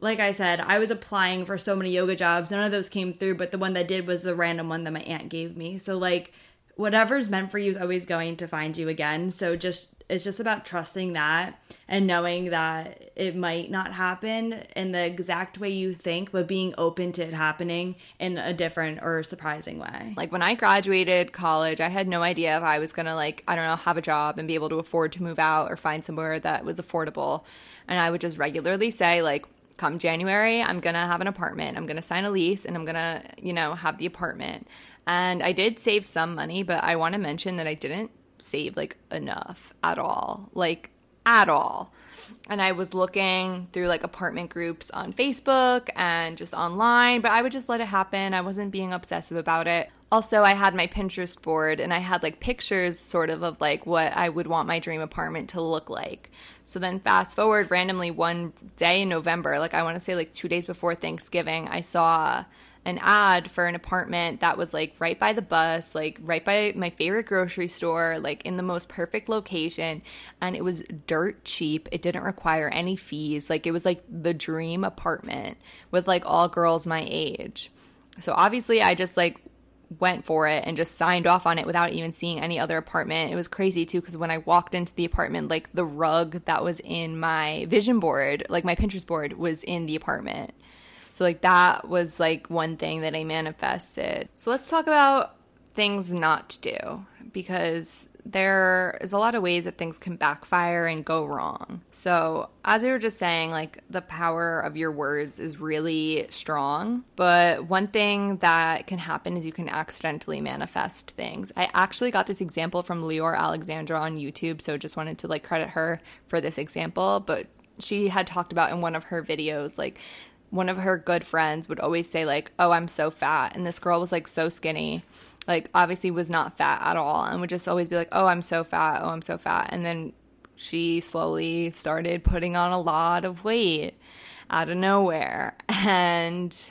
like I said, I was applying for so many yoga jobs. None of those came through, but the one that did was the random one that my aunt gave me. So like whatever's meant for you is always going to find you again. So just it's just about trusting that and knowing that it might not happen in the exact way you think, but being open to it happening in a different or surprising way. Like when I graduated college, I had no idea if I was going to like, I don't know, have a job and be able to afford to move out or find somewhere that was affordable. And I would just regularly say like come January, I'm going to have an apartment. I'm going to sign a lease and I'm going to, you know, have the apartment. And I did save some money, but I want to mention that I didn't save like enough at all. Like, at all. And I was looking through like apartment groups on Facebook and just online, but I would just let it happen. I wasn't being obsessive about it. Also, I had my Pinterest board and I had like pictures sort of of like what I would want my dream apartment to look like. So then fast forward randomly one day in November, like I want to say like 2 days before Thanksgiving, I saw an ad for an apartment that was like right by the bus, like right by my favorite grocery store, like in the most perfect location. And it was dirt cheap. It didn't require any fees. Like it was like the dream apartment with like all girls my age. So obviously, I just like went for it and just signed off on it without even seeing any other apartment. It was crazy too because when I walked into the apartment, like the rug that was in my vision board, like my Pinterest board, was in the apartment. So, like, that was like one thing that I manifested. So, let's talk about things not to do because there is a lot of ways that things can backfire and go wrong. So, as we were just saying, like the power of your words is really strong. But one thing that can happen is you can accidentally manifest things. I actually got this example from Leeor Alexandra on YouTube, so just wanted to like credit her for this example. But she had talked about in one of her videos, like one of her good friends would always say like oh i'm so fat and this girl was like so skinny like obviously was not fat at all and would just always be like, "Oh, I'm so fat. Oh, I'm so fat." And then she slowly started putting on a lot of weight out of nowhere and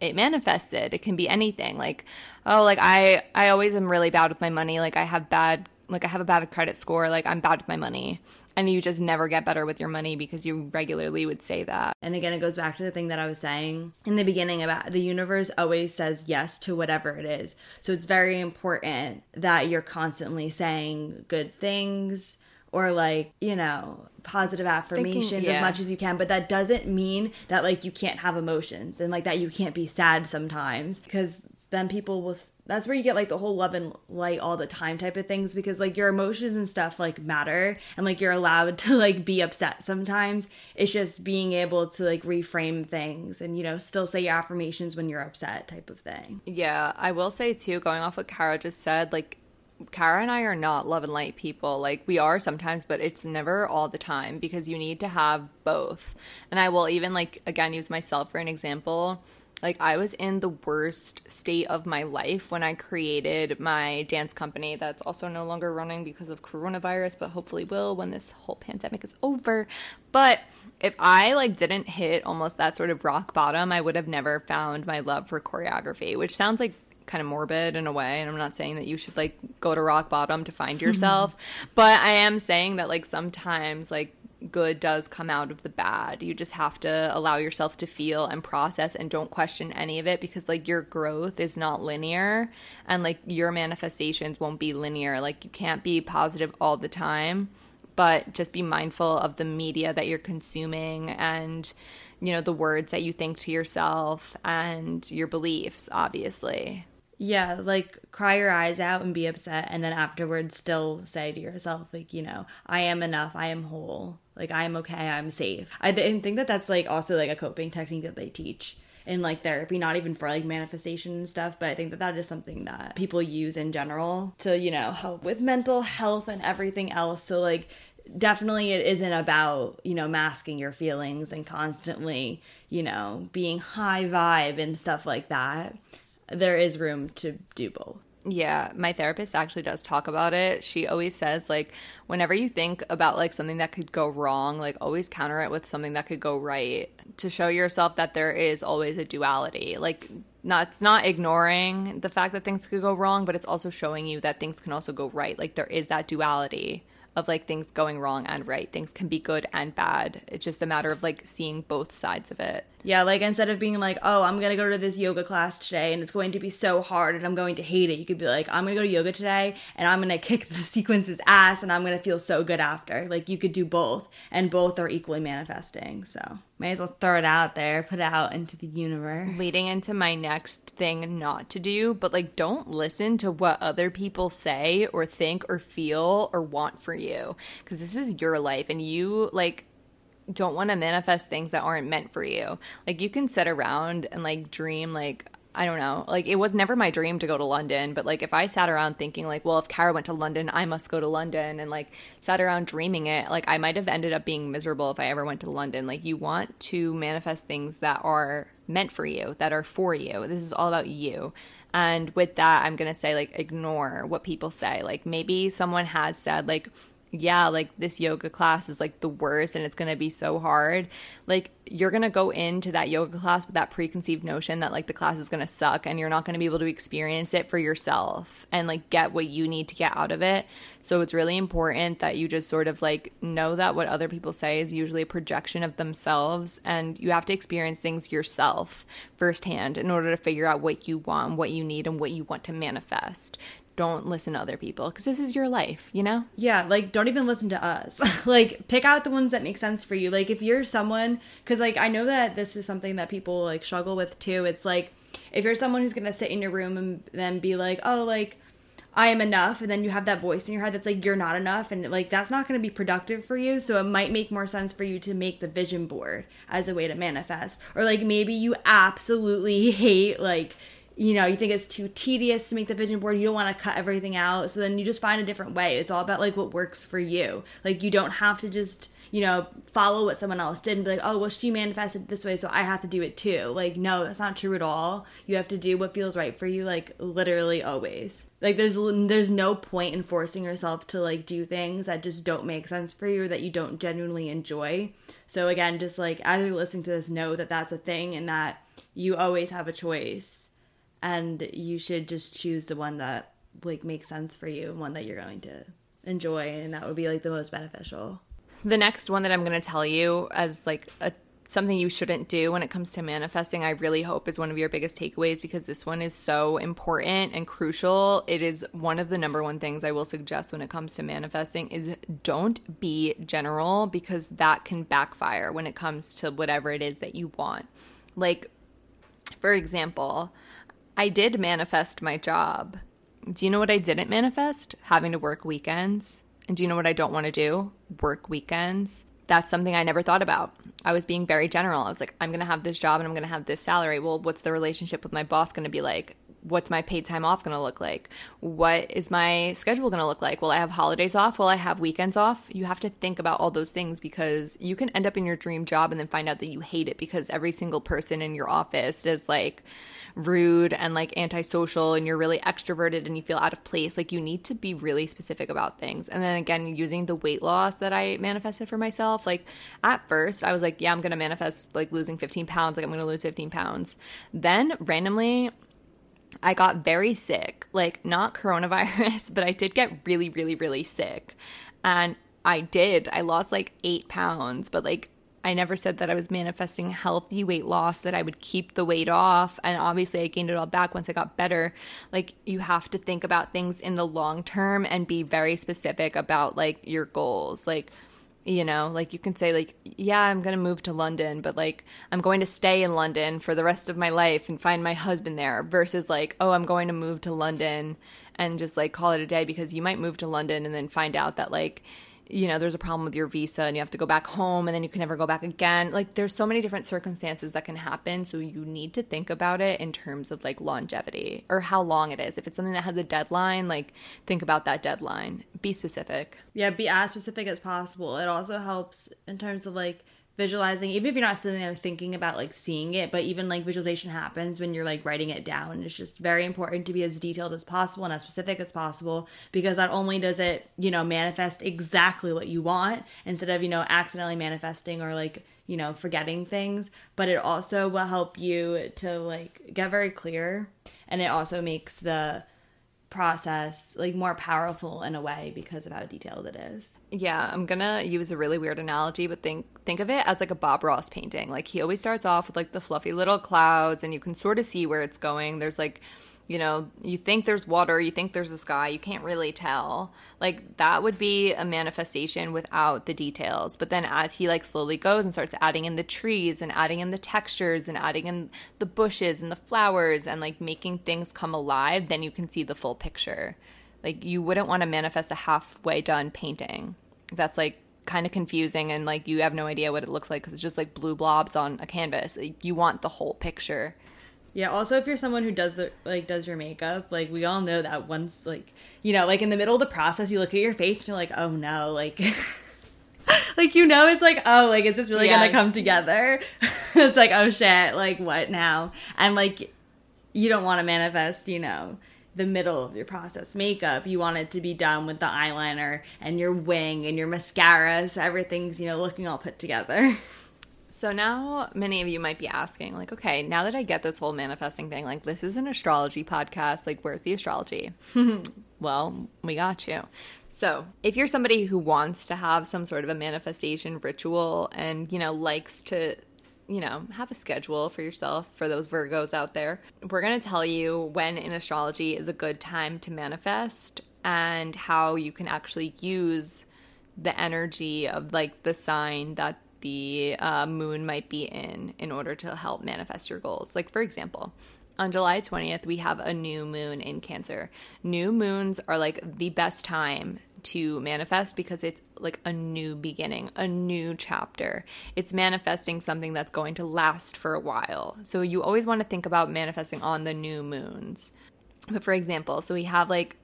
it manifested. It can be anything. Like, oh, like I I always am really bad with my money. Like I have bad like I have a bad credit score. Like I'm bad with my money and you just never get better with your money because you regularly would say that. And again, it goes back to the thing that I was saying in the beginning about the universe always says yes to whatever it is. So it's very important that you're constantly saying good things or like, you know, positive affirmations Thinking, yeah. as much as you can, but that doesn't mean that like you can't have emotions and like that you can't be sad sometimes because then people will that's where you get like the whole love and light all the time type of things because like your emotions and stuff like matter and like you're allowed (laughs) to like be upset sometimes it's just being able to like reframe things and you know still say your affirmations when you're upset type of thing yeah i will say too going off what kara just said like Kara and I are not love and light people. Like we are sometimes, but it's never all the time because you need to have both. And I will even like again use myself for an example like I was in the worst state of my life when I created my dance company that's also no longer running because of coronavirus, but hopefully will when this whole pandemic is over. But if I like didn't hit almost that sort of rock bottom, I would have never found my love for choreography, which sounds like kind of morbid in a way and i'm not saying that you should like go to rock bottom to find yourself (laughs) but i am saying that like sometimes like good does come out of the bad. You just have to allow yourself to feel and process and don't question any of it because like your growth is not linear and like your manifestations won't be linear. Like you can't be positive all the time, but just be mindful of the media that you're consuming and you know the words that you think to yourself and your beliefs obviously. Yeah, like cry your eyes out and be upset, and then afterwards still say to yourself, like, you know, I am enough, I am whole, like, I am okay, I'm safe. I th- think that that's like also like a coping technique that they teach in like therapy, not even for like manifestation and stuff, but I think that that is something that people use in general to, you know, help with mental health and everything else. So, like, definitely it isn't about, you know, masking your feelings and constantly, you know, being high vibe and stuff like that there is room to do both. Yeah, my therapist actually does talk about it. She always says like whenever you think about like something that could go wrong, like always counter it with something that could go right to show yourself that there is always a duality. Like not it's not ignoring the fact that things could go wrong, but it's also showing you that things can also go right. Like there is that duality of like things going wrong and right. Things can be good and bad. It's just a matter of like seeing both sides of it. Yeah, like instead of being like, oh, I'm gonna go to this yoga class today and it's going to be so hard and I'm going to hate it, you could be like, I'm gonna go to yoga today and I'm gonna (laughs) kick the sequence's ass and I'm gonna feel so good after. Like you could do both, and both are equally manifesting. So may as well throw it out there, put it out into the universe. Leading into my next thing not to do, but like don't listen to what other people say or think or feel or want for you because this is your life and you like don't want to manifest things that aren't meant for you. Like you can sit around and like dream like I don't know. Like it was never my dream to go to London, but like if I sat around thinking like, well, if Kara went to London, I must go to London and like sat around dreaming it, like I might have ended up being miserable if I ever went to London. Like you want to manifest things that are meant for you, that are for you. This is all about you. And with that, I'm going to say like ignore what people say. Like maybe someone has said like yeah, like this yoga class is like the worst and it's going to be so hard. Like you're going to go into that yoga class with that preconceived notion that like the class is going to suck and you're not going to be able to experience it for yourself and like get what you need to get out of it. So it's really important that you just sort of like know that what other people say is usually a projection of themselves and you have to experience things yourself firsthand in order to figure out what you want, what you need and what you want to manifest don't listen to other people because this is your life, you know? Yeah, like don't even listen to us. (laughs) like pick out the ones that make sense for you. Like if you're someone cuz like I know that this is something that people like struggle with too. It's like if you're someone who's to sit in your room and then be like, "Oh, like I am enough," and then you have that voice in your head that's like you're not enough and like that's not to be productive for you. So it might make more sense for you to make the vision board as a way to manifest. Or like maybe you absolutely (laughs) hate like you know, you think it's too tedious to make the vision board, you don't want to cut everything out. So then you just find a different way. It's all about like what works for you. Like you don't have to just, you know, follow what someone else did and be like, oh, well, she manifested this way, so I have to do it too. Like, no, that's not true at all. You have to do what feels right for you, like literally always. Like, there's there's no point in forcing yourself to like do things that just don't make sense for you or that you don't genuinely enjoy. So again, just like as you're listening to this, know that that's a thing and that you always have a choice and you should just choose the one that like makes sense for you one that you're going to enjoy and that would be like the most beneficial. The next one that i'm going to tell you as like a something you shouldn't do when it comes to manifesting i really hope is one of your biggest takeaways because this one is so important and crucial. It is one of the number one things i will suggest when it comes to manifesting is don't be general because that can backfire when it comes to whatever it is that you want. Like for example I did manifest my job. Do you know what I didn't manifest? Having to work weekends. And do you know what I don't want to do? Work weekends. That's something I never thought about. I was being very general. I was like, I'm going to have this job and I'm going to have this salary. Well, what's the relationship with my boss going to be like? What's my paid time off going to look like? What is my schedule going to look like? Will I have holidays off? Will I have weekends off? You have to think about all those things because you can end up in your dream job and then find out that you hate it because every single person in your office is like rude and like antisocial and you're really extroverted and you feel out of place. Like you need to be really specific about things. And then again, using the weight loss that I manifested for myself, like at first I was like, yeah, I'm going to manifest like losing 15 pounds. Like I'm going to lose 15 pounds. Then randomly, I got very sick, like not coronavirus, (laughs) but I did get really, really, really sick. And I did. I lost like eight pounds, but like I never said that I was manifesting healthy weight loss, that I would keep the weight off. And obviously, I gained it all back once I got better. Like, you have to think about things in the long term and be very specific about like your goals. Like, you know like you can say like yeah i'm going to move to london but like i'm going to stay in london for the rest of my life and find my husband there versus like oh i'm going to move to london and just like call it a day because you might move to london and then find out that like you know, there's a problem with your visa and you have to go back home and then you can never go back again. Like there's so many different circumstances that can happen, so you need to think about it in terms of like longevity or how long it is. If it's something that has a deadline, like think about that deadline. Be specific. Yeah, be as specific as possible. It also helps in terms of like visualizing even if you're not sitting there thinking about like seeing it but even like visualization happens when you're like writing it down. It's just very important to be as detailed as possible and as specific as possible because not only does it you know manifest exactly what you want instead of you know accidentally manifesting or like you know forgetting things but it also will help you to like get very clear and it also makes the process like more powerful in a way because of how detailed it is. Yeah, I'm gonna use a really weird analogy, but think think of it as like a Bob Ross painting. Like he always starts off with like the fluffy little clouds and you can sort of see where it's going. There's like you know, you think there's water, you think there's a sky, you can't really tell. Like that would be a manifestation without the details. But then as he like slowly goes and starts adding in the trees and adding in the textures and adding in the bushes and the flowers and like making things come alive, then you can see the full picture. Like you wouldn't want to manifest a halfway done painting. That's like kind of confusing and like you have no idea what it looks like because it's just like blue blobs on a canvas. You want the whole picture. Yeah, also if you're someone who does the like does your makeup, like we all know that once like you know, like in the middle of the process you look at your face and you're like, "Oh no, like (laughs) like you know it's like, "Oh, like is this really going to come together?" (laughs) it's like, "Oh shit, like what now?" And like you don't want to manifest, you know, the middle of your process makeup. You want it to be done with the eyeliner and your wing and your mascara so everything's, you know, looking all put together. (laughs) So now many of you might be asking, like, okay, now that I get this whole manifesting thing, like, this is an astrology podcast. Like, where's the astrology? (laughs) well, we got you. So, if you're somebody who wants to have some sort of a manifestation ritual and, you know, likes to you know, have a schedule for yourself for those Virgos out there. We're going to tell you when in astrology is a good time to manifest and how you can actually use the energy of like the sign that the uh, moon might be in in order to help manifest your goals. Like, for example, on July 20th, we have a new moon in Cancer. New moons are like the best time to manifest because it's like a new beginning, a new chapter. It's manifesting something that's going to last for a while. So you always want to think about manifesting on the new moons. But for example, so we have like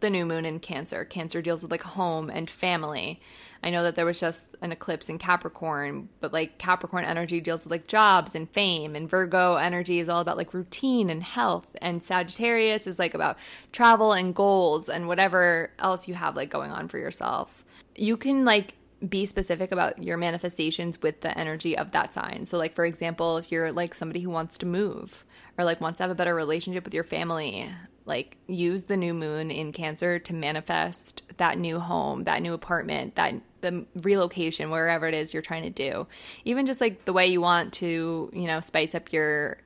the new moon in Cancer. Cancer deals with like home and family. I know that there was just an eclipse in Capricorn, but like Capricorn energy deals with like jobs and fame, and Virgo energy is all about like routine and health, and Sagittarius is like about travel and goals and whatever else you have like going on for yourself. You can like be specific about your manifestations with the energy of that sign. So, like, for example, if you're like somebody who wants to move or like wants to have a better relationship with your family, like use the new moon in Cancer to manifest that new home, that new apartment, that the relocation, wherever it is you're trying to do. Even just like the way you want to, you know, spice up your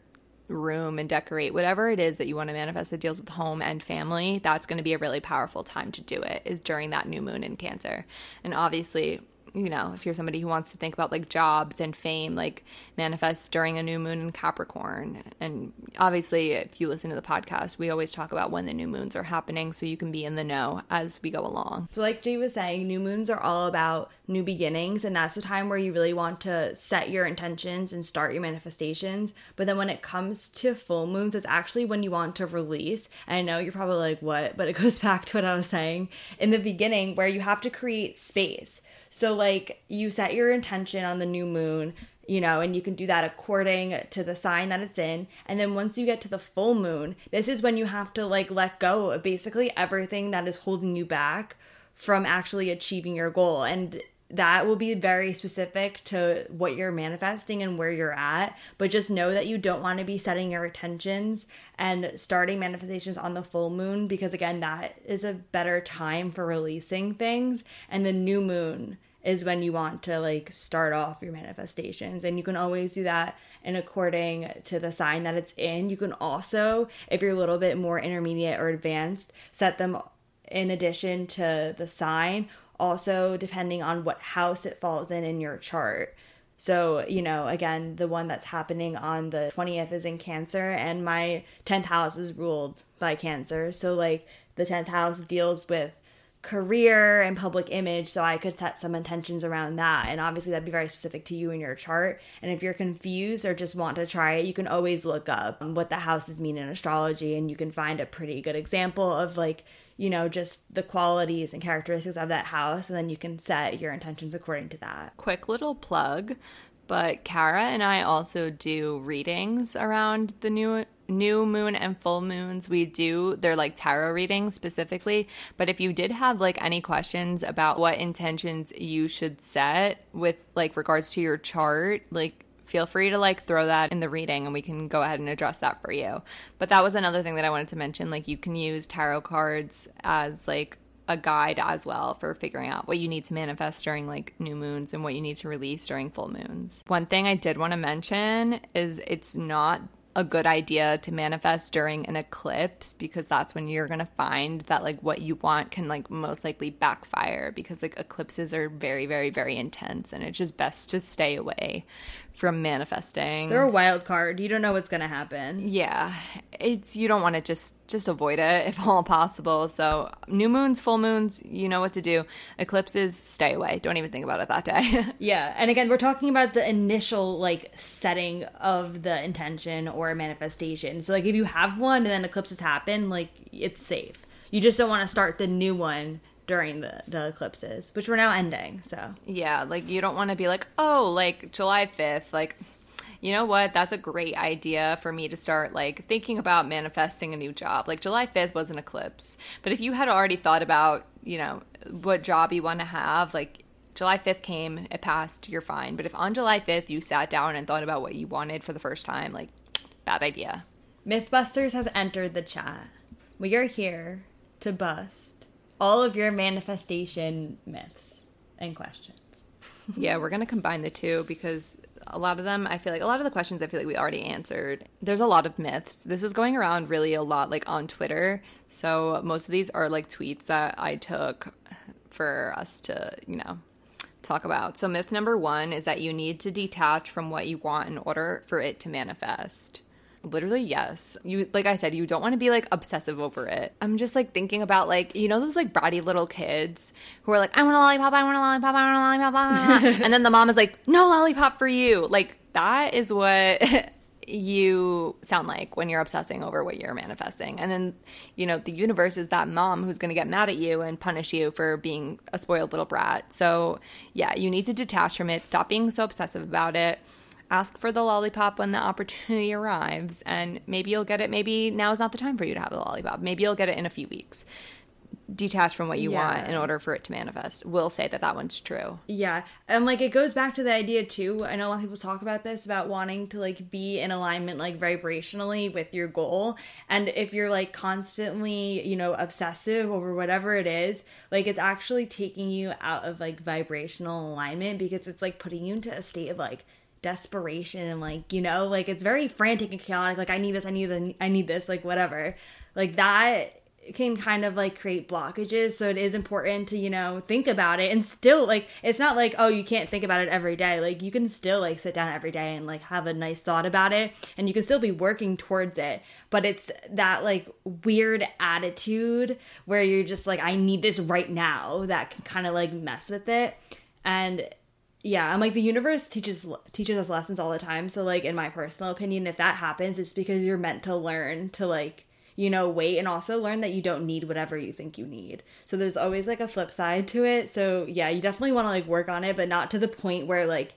room and decorate whatever it is that you want to manifest that deals with home and family that's going to be a really powerful time to do it is during that new moon in cancer and obviously you know, if you're somebody who wants to think about like jobs and fame, like manifest during a new moon in Capricorn. And obviously, if you listen to the podcast, we always talk about when the new moons are happening so you can be in the know as we go along. So, like Jay was saying, new moons are all about new beginnings, and that's the time where you really want to set your intentions and start your manifestations. But then when it comes to full moons, it's actually when you want to release. And I know you're probably like, what? But it goes (laughs) back to what I was saying in the beginning where you have to create space so, like, you set your intention on the new moon, you know, and you can do that according to the sign that it's in. And then once you get to the full moon, this is when you have to, like, let go of basically everything that is holding you back from actually achieving your goal. And that will be very specific to what you're manifesting and where you're at. But just know that you don't want to be setting your intentions and starting manifestations on the full moon because, again, that is a better time for releasing things. And the new moon is when you want to like start off your manifestations. And you can always do that and according to the sign that it's in. You can also, if you're a little bit more intermediate or advanced, set them in addition to the sign also depending on what house it falls in in your chart. So, you know, again, the one that's happening on the 20th is in Cancer, and my 10th house is ruled by Cancer. So, like, the 10th house deals with career and public image, so I could set some intentions around that. And obviously, that'd be very specific to you and your chart. And if you're confused or just want to try it, you can always look up what the houses mean in astrology, and you can find a pretty good example of like you know, just the qualities and characteristics of that house, and then you can set your intentions according to that. Quick little plug, but Kara and I also do readings around the new new moon and full moons we do they're like tarot readings specifically but if you did have like any questions about what intentions you should set with like regards to your chart like feel free to like throw that in the reading and we can go ahead and address that for you. But that was another thing that I wanted to mention. Like you can use tarot cards as like a guide as well for figuring out what you need to manifest during like new moons and what you need to release during full moons. One thing I did want to mention is it's not a good idea to manifest during an eclipse because that's when you're going to find that like what you want can like most likely backfire because like eclipses are very very very intense and it's just best to stay away from manifesting. They're a wild card. You don't know what's going to happen. Yeah. It's you don't want to just just avoid it if (laughs) all possible. So, new moons, full moons, you know what to do. Eclipses, stay away. Don't even think about it that day. (laughs) yeah. And again, we're talking about the initial like setting of the intention or manifestation. So like if you have one and then eclipses happen, like it's safe. You just don't want to start the new one during the the eclipses, which we're now ending. So yeah, like you don't want to be like, oh, like July fifth, like. You know what? That's a great idea for me to start like thinking about manifesting a new job. Like July 5th was an eclipse. But if you had already thought about, you know, what job you want to have, like July 5th came, it passed, you're fine. But if on July 5th you sat down and thought about what you wanted for the first time, like, bad idea. Mythbusters has entered the chat. We are here to bust all of your manifestation myths and questions. (laughs) yeah, we're going to combine the two because a lot of them, I feel like a lot of the questions I feel like we already answered. There's a lot of myths. This was going around really a lot like on Twitter. So most of these are like tweets that I took for us to, you know, talk about. So myth number 1 is that you need to detach from what you want in order for it to manifest. Literally, yes. You like I said, you don't want to be like obsessive over it. I'm just like thinking about like you know those like bratty little kids who are like, I want a lollipop, I want a lollipop, I want a lollipop, (laughs) and then the mom is like, no lollipop for you. Like that is what (laughs) you sound like when you're obsessing over what you're manifesting. And then, you know, the universe is that mom who's going to get mad at you and punish you for being a spoiled little brat. So, yeah, you need to detach from it, stop being so obsessive about it ask for the lollipop when the opportunity (laughs) arrives and maybe you'll get it maybe now is not the time for you to have the lollipop. Maybe you'll get it in a few weeks detach from what you yeah. want in order for it to manifest. We'll say that that one's true. Yeah and like it goes back to the idea too. I know a lot of people talk about this about wanting to like be in alignment like vibrationally with your goal and if you're like constantly you know obsessive over whatever it is like it's actually taking you out of like vibrational alignment because it's like putting you into a state of like desperation and like you know like it's very frantic and chaotic like i need this i need this i need this like whatever. Like that can kind of like create blockages so it is important to you know think about it and still like it's not like oh you can't think about it every day. Like you can still like sit down every day and like have a nice thought about it and you can still be working towards it. But it's that like weird attitude where you're just like i need this right now that can kind of like mess with it. And yeah i'm like the universe teaches teaches us lessons all the time so like in my personal opinion if that happens it's because you're meant to learn to like you know wait and also learn that you don't need whatever you think you need. So there's always like a flip side to it so yeah you definitely want to like work on it but not to the point where like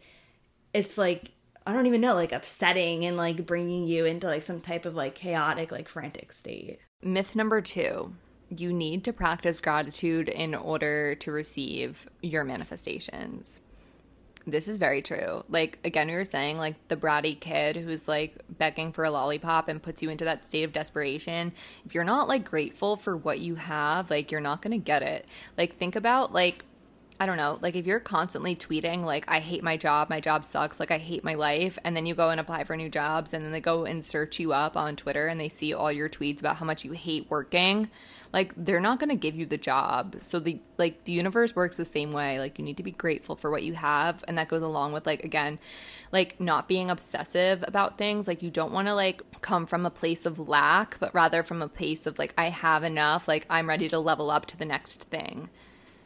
it's like i don't even know like upsetting and like bringing you into like some type of like chaotic like frantic state. Myth number two you need to practice gratitude in order to receive your manifestations this is very true. Like again, we were saying like the bratty kid who's like begging for a lollipop and puts you into that state of desperation. If you're not like grateful for what you have, like you're not to get it. Like think about like I don't know, like if you're constantly tweeting like I hate my job, my job sucks, like I hate my life, and then you go and apply for new jobs and then they go and search you up on Twitter and they see all your tweets about how much you hate working, like they're not going to give you the job. So the like the universe works the same way. Like you need to be grateful for what you have and that goes along with like again, like not being obsessive about things. Like you don't want to like come from a place of lack, but rather from a place of like I have enough, like I'm ready to level up to the next thing.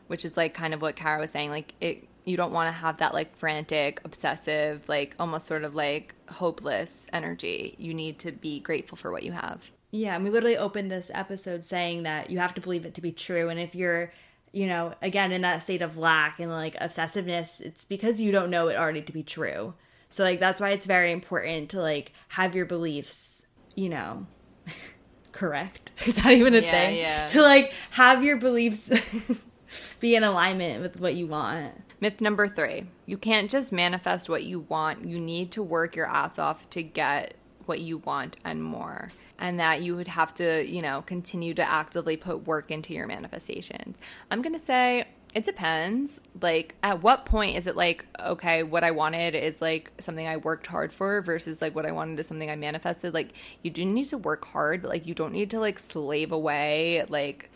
Which is like kind of what Kara was saying. Like it you don't want to have that like frantic, obsessive, like almost sort of like hopeless energy. You need to be grateful for what you have. Yeah, and we literally opened this episode saying that you have to believe it to be true. And if you're, you know, again in that state of lack and like obsessiveness, it's because you don't know it already to be true. So like that's why it's very important to like have your beliefs, you know, (laughs) correct. (laughs) Is that even a yeah, thing? Yeah. To like have your beliefs (laughs) be in alignment with what you want. Myth number three you can't just manifest what you want, you need to work your ass off to get what you want and more and that you would have to, you know, continue to actively put work into your manifestations. I'm to say it depends. Like, at what point is it like, okay, what I wanted is like something I worked hard for versus like what I wanted is something I manifested? Like, you do need to work hard, but like, you don't need to like slave away, like,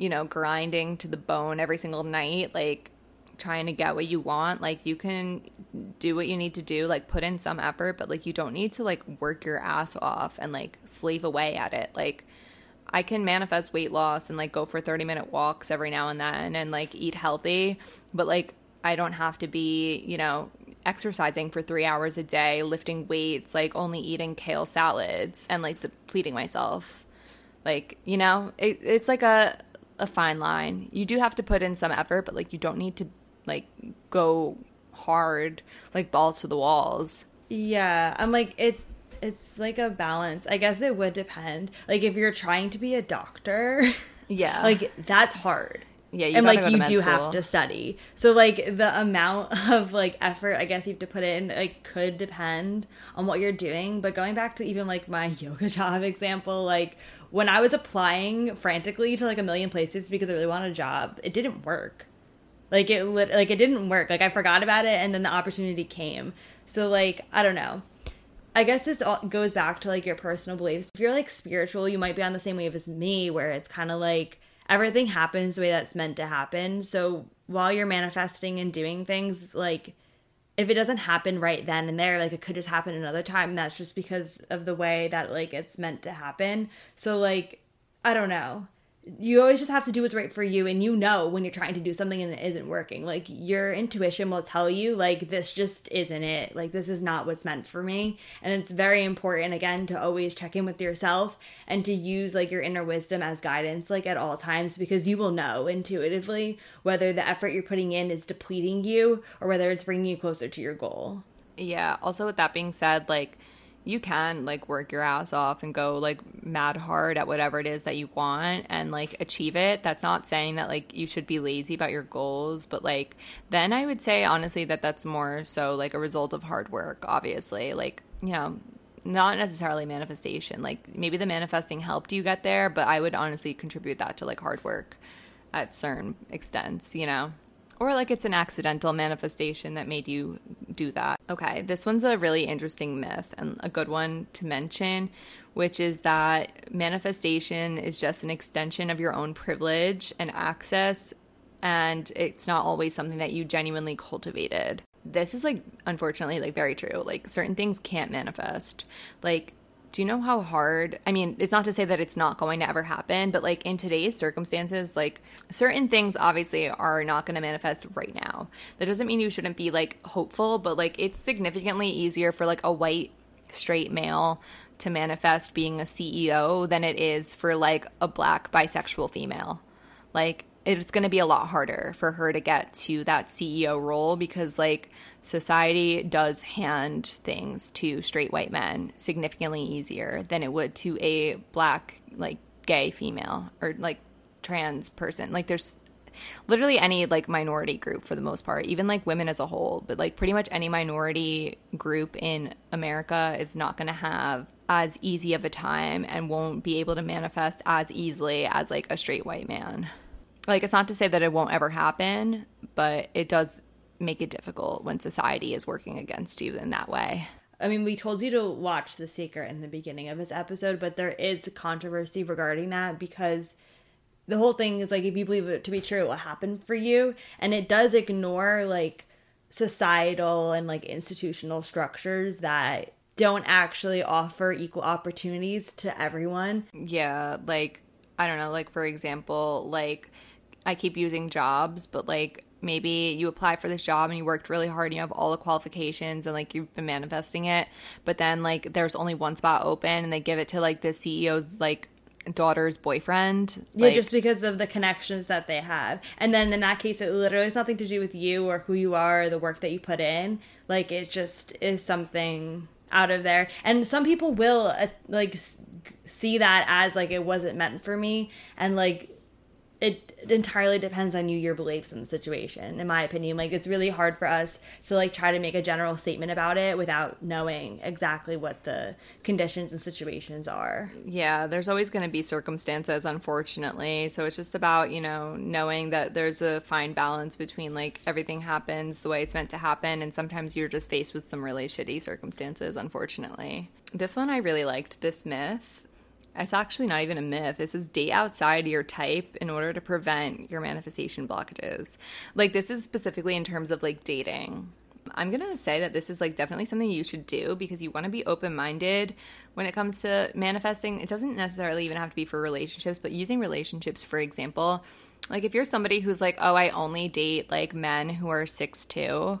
you know, grinding to the bone every single night. Like, trying to get what you want like you can do what you need to do like put in some effort but like you don't need to like work your ass off and like slave away at it like i can manifest weight loss and like go for 30 minute walks every now and then and like eat healthy but like i don't have to be you know exercising for three hours a day lifting weights like only eating kale salads and like depleting myself like you know it, it's like a a fine line. You do have to put in some effort, but like you don't need to like go hard like balls to the walls. Yeah, I'm like it it's like a balance. I guess it would depend. Like if you're trying to be a doctor, (laughs) yeah. Like that's hard. Yeah, and like you do school. have to study. So like the amount (laughs) of like effort I guess you have to put in like could depend on what you're doing. But going back to even like my (laughs) yoga job example, like when I was applying frantically to like a million places because I really wanted a job, it didn't work Like it like it didn't work. Like I forgot about it and then the opportunity came. So like I don't know. I guess this all goes back to like your personal beliefs. If you're like spiritual, you might be on the same wave as me where it's kind of like everything happens the way that's meant to happen. So while you're manifesting and doing things like if it doesn't happen right then and there, like it could just happen another time. That's just because of the way that like it's meant to happen. So like I don't know you always just have to do what's right for you and you know when you're trying to do something and it isn't working. Like your intuition will tell you like this just isn't it. Like this is not what's meant for me. And it's very important again to always check in with yourself and to use like your inner wisdom as guidance like at all times because you will know intuitively whether the effort you're putting in is depleting you or whether it's bringing you closer to your goal. Yeah. Also with that being said like you can like work your ass off and go like mad hard at whatever it is that you want and like achieve it. That's not saying that like you should be lazy about your goals, but like then I would say honestly that that's more so like a result of hard work, obviously. Like, you know, not necessarily manifestation. Like maybe the manifesting helped you get there, but I would honestly contribute that to like hard work at certain extents, you know? Or like it's an accidental manifestation that made you do that. Okay, this one's a really interesting myth and a good one to mention, which is that manifestation is just an extension of your own privilege and access, and it's not always something that you genuinely cultivated. This is like, unfortunately, like very true. Like, certain things can't manifest. Like, do you know how hard i mean it's not to say that it's not going to ever happen but like in today's circumstances like certain things obviously are not going to manifest right now. That doesn't mean you shouldn't be like hopeful but like it's significantly easier for like a white straight male to manifest being a ceo than it is for like a black bisexual female. Like it's going to be a lot harder for her to get to that CEO role because like society does hand things to straight white men significantly easier than it would to a black like gay female or like trans person. Like there's literally any like minority group for the most part, even like women as a whole, but like pretty much any minority group in America is not going to have as easy of a time and won't be able to manifest as easily as like a straight white man like it's not to say that it won't ever happen, but it does make it difficult when society is working against you in that way. I mean, we told you to watch The Secret in the beginning of this episode, but there is controversy regarding that because the whole thing is like if you believe it to be true, it will happen for you, and it does ignore like societal and like institutional structures that don't actually offer equal opportunities to everyone. Yeah, like I don't know, like for example, like I keep using jobs, but like maybe you apply for this job and you worked really hard and you have all the qualifications and like you've been manifesting it, but then like there's only one spot open and they give it to like the CEO's like daughter's boyfriend. Yeah, like, just because of the connections that they have. And then in that case, it literally has nothing to do with you or who you are or the work that you put in. Like it just is something out of there. And some people will uh, like see that as like it wasn't meant for me and like it entirely depends on you your beliefs in the situation in my opinion. Like it's really hard for us to like try to make a general statement about it without knowing exactly what the conditions and situations are. Yeah there's always going to be circumstances unfortunately. So it's just about you know knowing that there's a fine balance between like everything happens the way it's meant to happen and sometimes you're just faced with some really shitty circumstances unfortunately. This one i really liked this myth it's actually not even a myth. It says date outside your type in order to prevent your manifestation blockages. Like this is specifically in terms of like dating. I'm going to say that this is like definitely something you should do because you want to be open minded when it comes to manifesting. It doesn't necessarily even have to be for relationships, but using relationships, for example, like if you're somebody who's like, oh, I only date like men who are six two,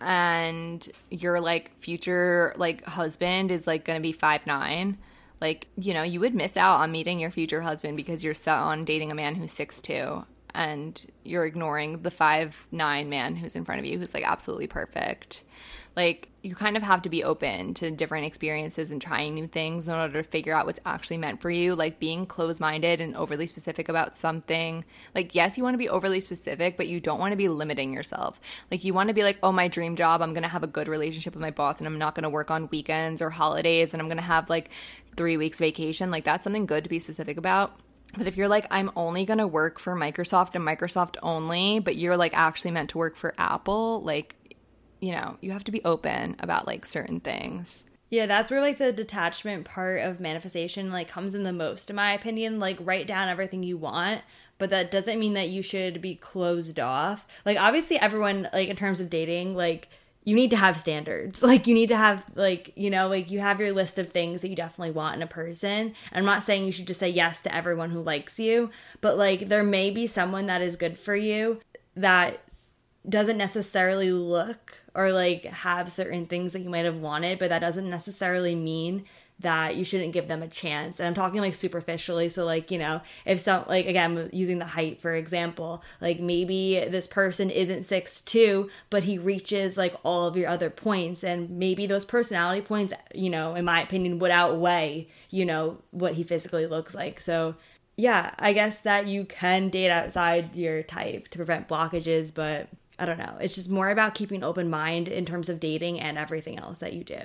and your like future like husband is like going to be five nine like you know you would miss out on meeting your future husband because you're set on dating a man who's six two and you're ignoring the five nine man who's in front of you who's like absolutely perfect. Like you kind of have to be open to different experiences and trying new things in order to figure out what's actually meant for you. Like being closed-minded and overly specific about something. Like yes you want to be overly specific but you don't want to be limiting yourself. Like you want to be like oh my dream job i'm going to have a good relationship with my boss and i'm not going to work on weekends or holidays and i'm going to have like 3 weeks vacation. Like that's something good to be specific about But if you're like, I'm only going to work for Microsoft and Microsoft only, but you're like actually meant to work for Apple, like, you know, you have to be open about like certain things. Yeah, that's where like the detachment part of manifestation like comes in the most in my opinion. Like write down everything you want, but that doesn't mean that you should be closed off. Like obviously everyone like in terms of dating, like you need to have standards. (laughs) Like you need to have like, you know, like you have your list of things that you definitely want in a person. I'm not saying you should just say yes to everyone who likes you, but like there may be someone that is good for you that doesn't necessarily look or like have certain things that you might have wanted, but that doesn't necessarily mean that you shouldn't give them a chance. And I'm talking like superficially. So, like, you know, if some, like, again, using the height for example, like maybe this person isn't six two, but he reaches like all of your other points. And maybe those personality points, you know, in my opinion, would outweigh, you know, what he physically looks like. So, yeah, I guess that you can date outside your type to prevent blockages, but I don't know. It's just more about keeping an open mind in terms of dating and everything else that you do.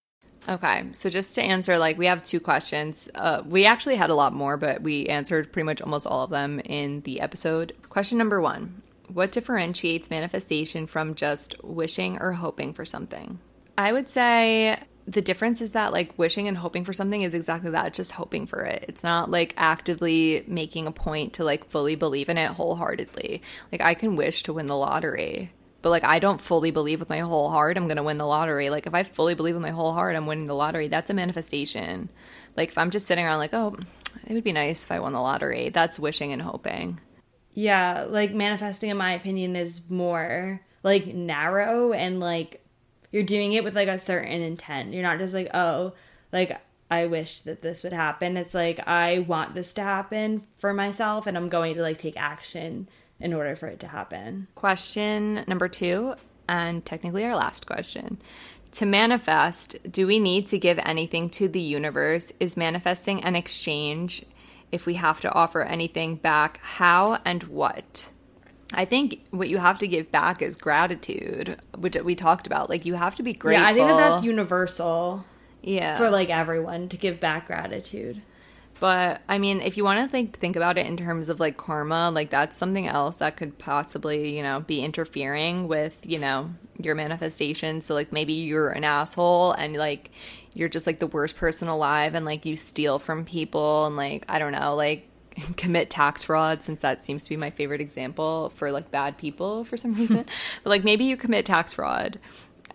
Okay, so just to answer, like, we have two questions. Uh, we actually had a lot more, but we answered pretty much almost all of them in the episode. Question number one What differentiates manifestation from just wishing or hoping for something? I would say the difference is that, like, wishing and hoping for something is exactly that it's just hoping for it. It's not like actively making a point to, like, fully believe in it wholeheartedly. Like, I can wish to win the lottery but like I don't fully believe with my whole heart I'm going to win the lottery. Like if I fully believe with my whole heart I'm winning the lottery, that's a manifestation. Like if I'm just sitting around like, "Oh, it would be nice if I won the lottery." That's wishing and hoping. Yeah, like manifesting in my opinion is more like narrow and like you're doing it with like a certain intent. You're not just like, "Oh, like I wish that this would happen." It's like I want this to happen for myself and I'm going to like take action in order for it to happen. Question number two, and technically our last question. To manifest, do we need to give anything to the universe? Is manifesting an exchange? If we have to offer anything back, how and what? I think what you have to give back is gratitude, which we talked about. Like you have to be grateful. Yeah, I think that that's universal. Yeah. For like everyone to give back gratitude. But I mean, if you want to think think about it in terms of like karma, like that's something else that could possibly, you know, be interfering with, you know, your manifestation. So like maybe you're an asshole and like you're just like the worst person alive and like you steal from people and like I don't know, like (laughs) commit tax fraud since that seems to be my favorite example for like bad people for some reason. (laughs) but like maybe you commit tax fraud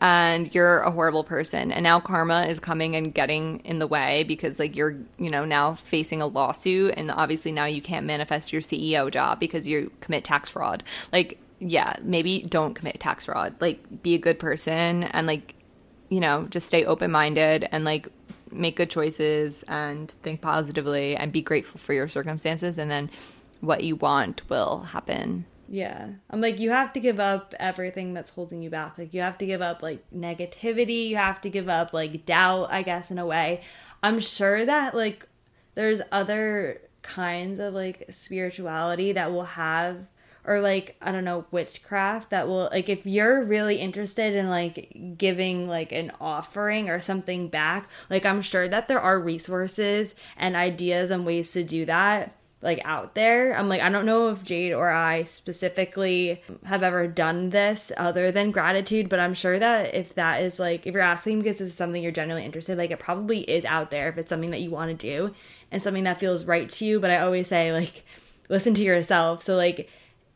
and you're a horrible person. And now karma is coming and getting in the way because like you're you know now facing a lawsuit. And obviously now you can't manifest your CEO job because you commit tax fraud. Like yeah maybe don't commit tax fraud. Like be a good person and like you know just stay open minded and like make good choices and think positively and be grateful for your circumstances. And then what you want will happen yeah. I'm like, you have to give up everything that's holding you back. Like, you have to give up, like, negativity. You have to give up, like, doubt, I guess, in a way. I'm sure that, like, there's other kinds of, like, spirituality that will have, or, like, I don't know, witchcraft that will, like, if you're really interested in, like, giving, like, an offering or something back, like, I'm sure that there are resources and ideas and ways to do that like out there. I'm like, I don't know if Jade or I specifically have ever done this other than gratitude, but I'm sure that if that is like, if you're asking because it's something you're generally interested, like it probably is out there if it's something that you want to do and something that feels right to you. But I always say, like, listen to yourself. So, like,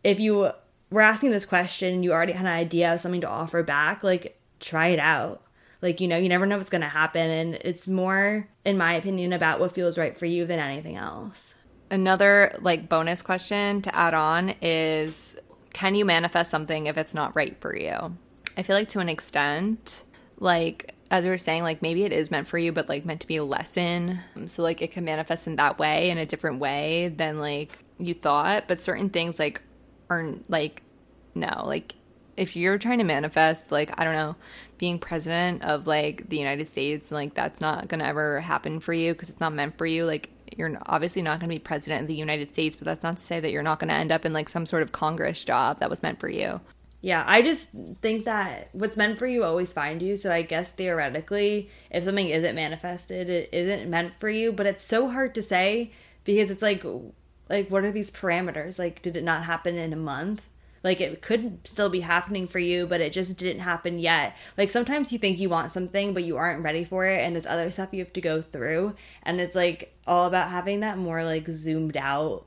if you were asking this question, you already had an idea of something to offer back, like, try it out. Like, you know, you never know what's going to happen. And it's more, in my opinion, about what feels right for you than anything else another like bonus question to add on is can you manifest something if it's not right for you? I feel like to an extent, like as we were saying, like maybe it is meant for you, but like meant to be a lesson. So like it can manifest in that way in a different way than like you thought. But certain things like aren't like no, like if you're trying to manifest like I don't know, being president of like the United States, like that's not gonna ever happen for you because it's not meant for you. Like you're obviously not going to be president of the United States, but that's not to say that you're not going to end up in like some sort of Congress job that was meant for you. Yeah, I just think that what's meant for you always find you. So I guess theoretically, if something isn't manifested, it isn't meant for you. But it's so hard to say because it's like, like what are these parameters? Like, did it not happen in a month? Like it could still be happening for you, but it just didn't happen yet. Like sometimes you think you want something, but you aren't ready for it, and there's other stuff you have to go through. And it's like all about having that more like zoomed out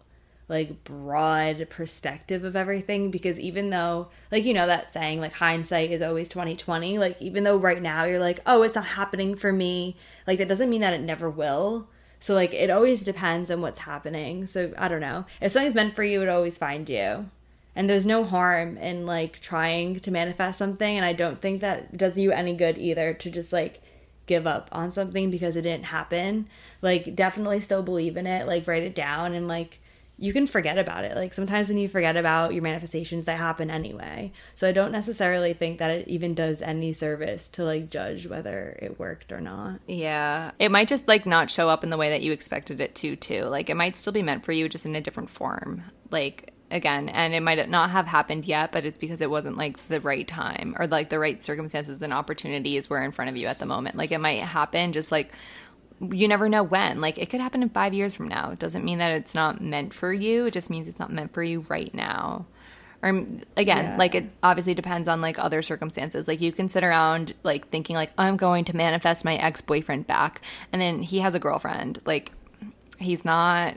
like broad perspective of everything. Because even though like you know that saying like hindsight is always 2020 like even though right now you're like oh it's not happening for me like that doesn't mean that it never will. So like it always depends on what's happening. So i don't know. If something's meant for you it always find you and there's no harm in like trying to manifest something and i don't think that does you any good either to just like give up on something because it didn't happen. Like definitely still believe in it like write it down and like you can forget about it. Like sometimes when you forget about your manifestations they happen anyway. So i don't necessarily think that it even does any service to like judge whether it worked or not. Yeah. It might just like not show up in the way that you expected it to too. Like it might still be meant for you just in a different form. Like again and it might not have happened yet but it's because it wasn't like the right time or like the right circumstances and opportunities were in front of you at the moment. Like it might happen just like you never know when. Like it could happen in 5 years from now. It doesn't mean that it's not meant for you. It just means it's not meant for you right now. Or again yeah. like it obviously depends on like other circumstances. Like you can sit around like thinking like i'm going to manifest my ex-boyfriend back and then he has a girlfriend. Like he's not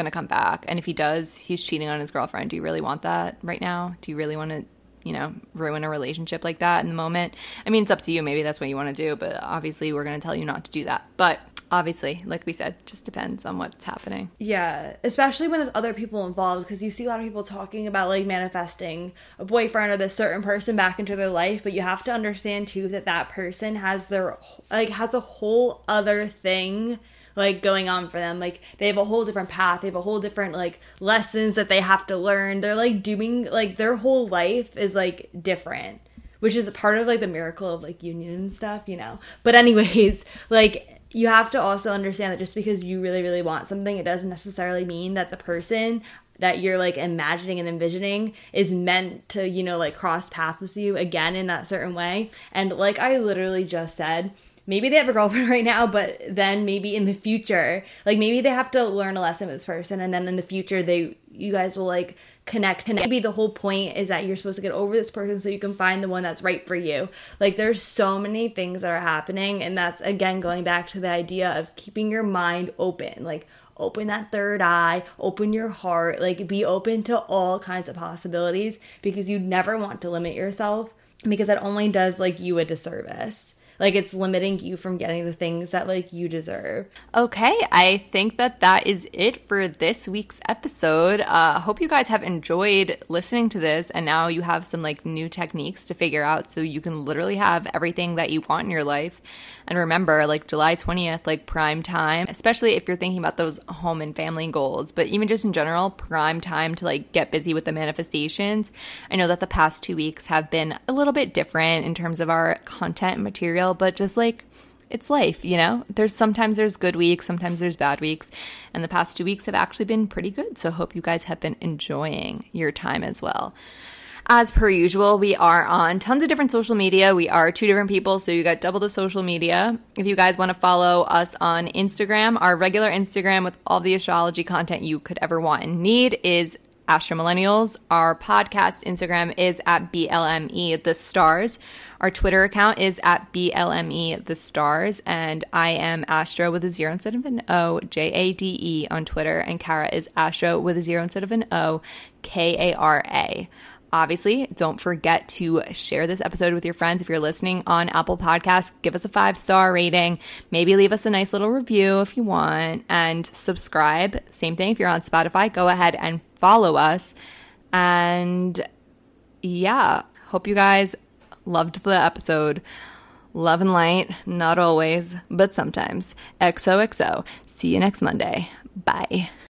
going to come back. And if he does, he's cheating on his girlfriend. Do you really want that right now? Do you really want to, you know, ruin a relationship like that in the moment? I mean, it's up to you. Maybe that's what you want to do, but obviously, we're going to tell you not to do that. But obviously, like we said, just depends on what's happening. Yeah, especially when there's other people involved, because you see a lot of people talking about like manifesting a boyfriend or this certain person back into their life, but you have to understand too that that person has their like has a whole other thing like going on for them. Like they have a whole different path. They have a whole different like lessons that they have to learn. They're like doing like their whole life is like different, which is a part of like the miracle of like union and stuff, you know. But anyways, (laughs) like you have to also understand that just because you really really want something, it doesn't necessarily mean that the person that you're like imagining and envisioning is meant to, you know, like cross paths with you again in that certain way. And like I literally just said, maybe they have a girlfriend (laughs) right now, but then maybe in the future, like maybe they have to learn a lesson with this person, and then in the future, they you guys will like connect. And maybe the whole point is that you're supposed to get over this person so you can find the one that's right for you. Like there's so many things that are happening, and that's again going back to the idea of keeping your mind open, like open that third eye, open your heart, like be open to all kinds of possibilities because you never want to limit yourself because that only does like you a disservice like it's limiting you from getting the things that like you deserve. Okay, I think that that is it for this week's episode. Uh hope you guys have enjoyed listening to this and now you have some like new techniques to figure out so you can literally have everything that you want in your life. And remember, like July 20th, like prime time, especially if you're thinking about those home and family goals, but even just in general, prime time to like get busy with the manifestations. I know that the past two weeks have been a little bit different in terms of our content and but just like it's life, you know? There's sometimes there's good weeks, sometimes there's bad weeks, and the past 2 weeks have actually been pretty good. So hope you guys have been enjoying your time as well. As per usual, we are on tons of different social media. We are two different people, so you got double the social media. If you guys want to follow us on Instagram, our regular Instagram with all the astrology content you could ever want and need is Astro Millennials. Our podcast Instagram is at BLME The Stars. Our Twitter account is at BLME The Stars. And I am Astro with a zero instead of an O, J A D E on Twitter. And Kara is Astro with a zero instead of an O, K A R A. Obviously, don't forget to share this episode with your friends. If you're listening on Apple Podcasts, give us a five star rating. Maybe leave us a nice little review if you want and subscribe. Same thing if you're on Spotify, go ahead and follow us. And yeah, hope you guys loved the episode. Love and light, not always, but sometimes. XOXO. See you next Monday. Bye.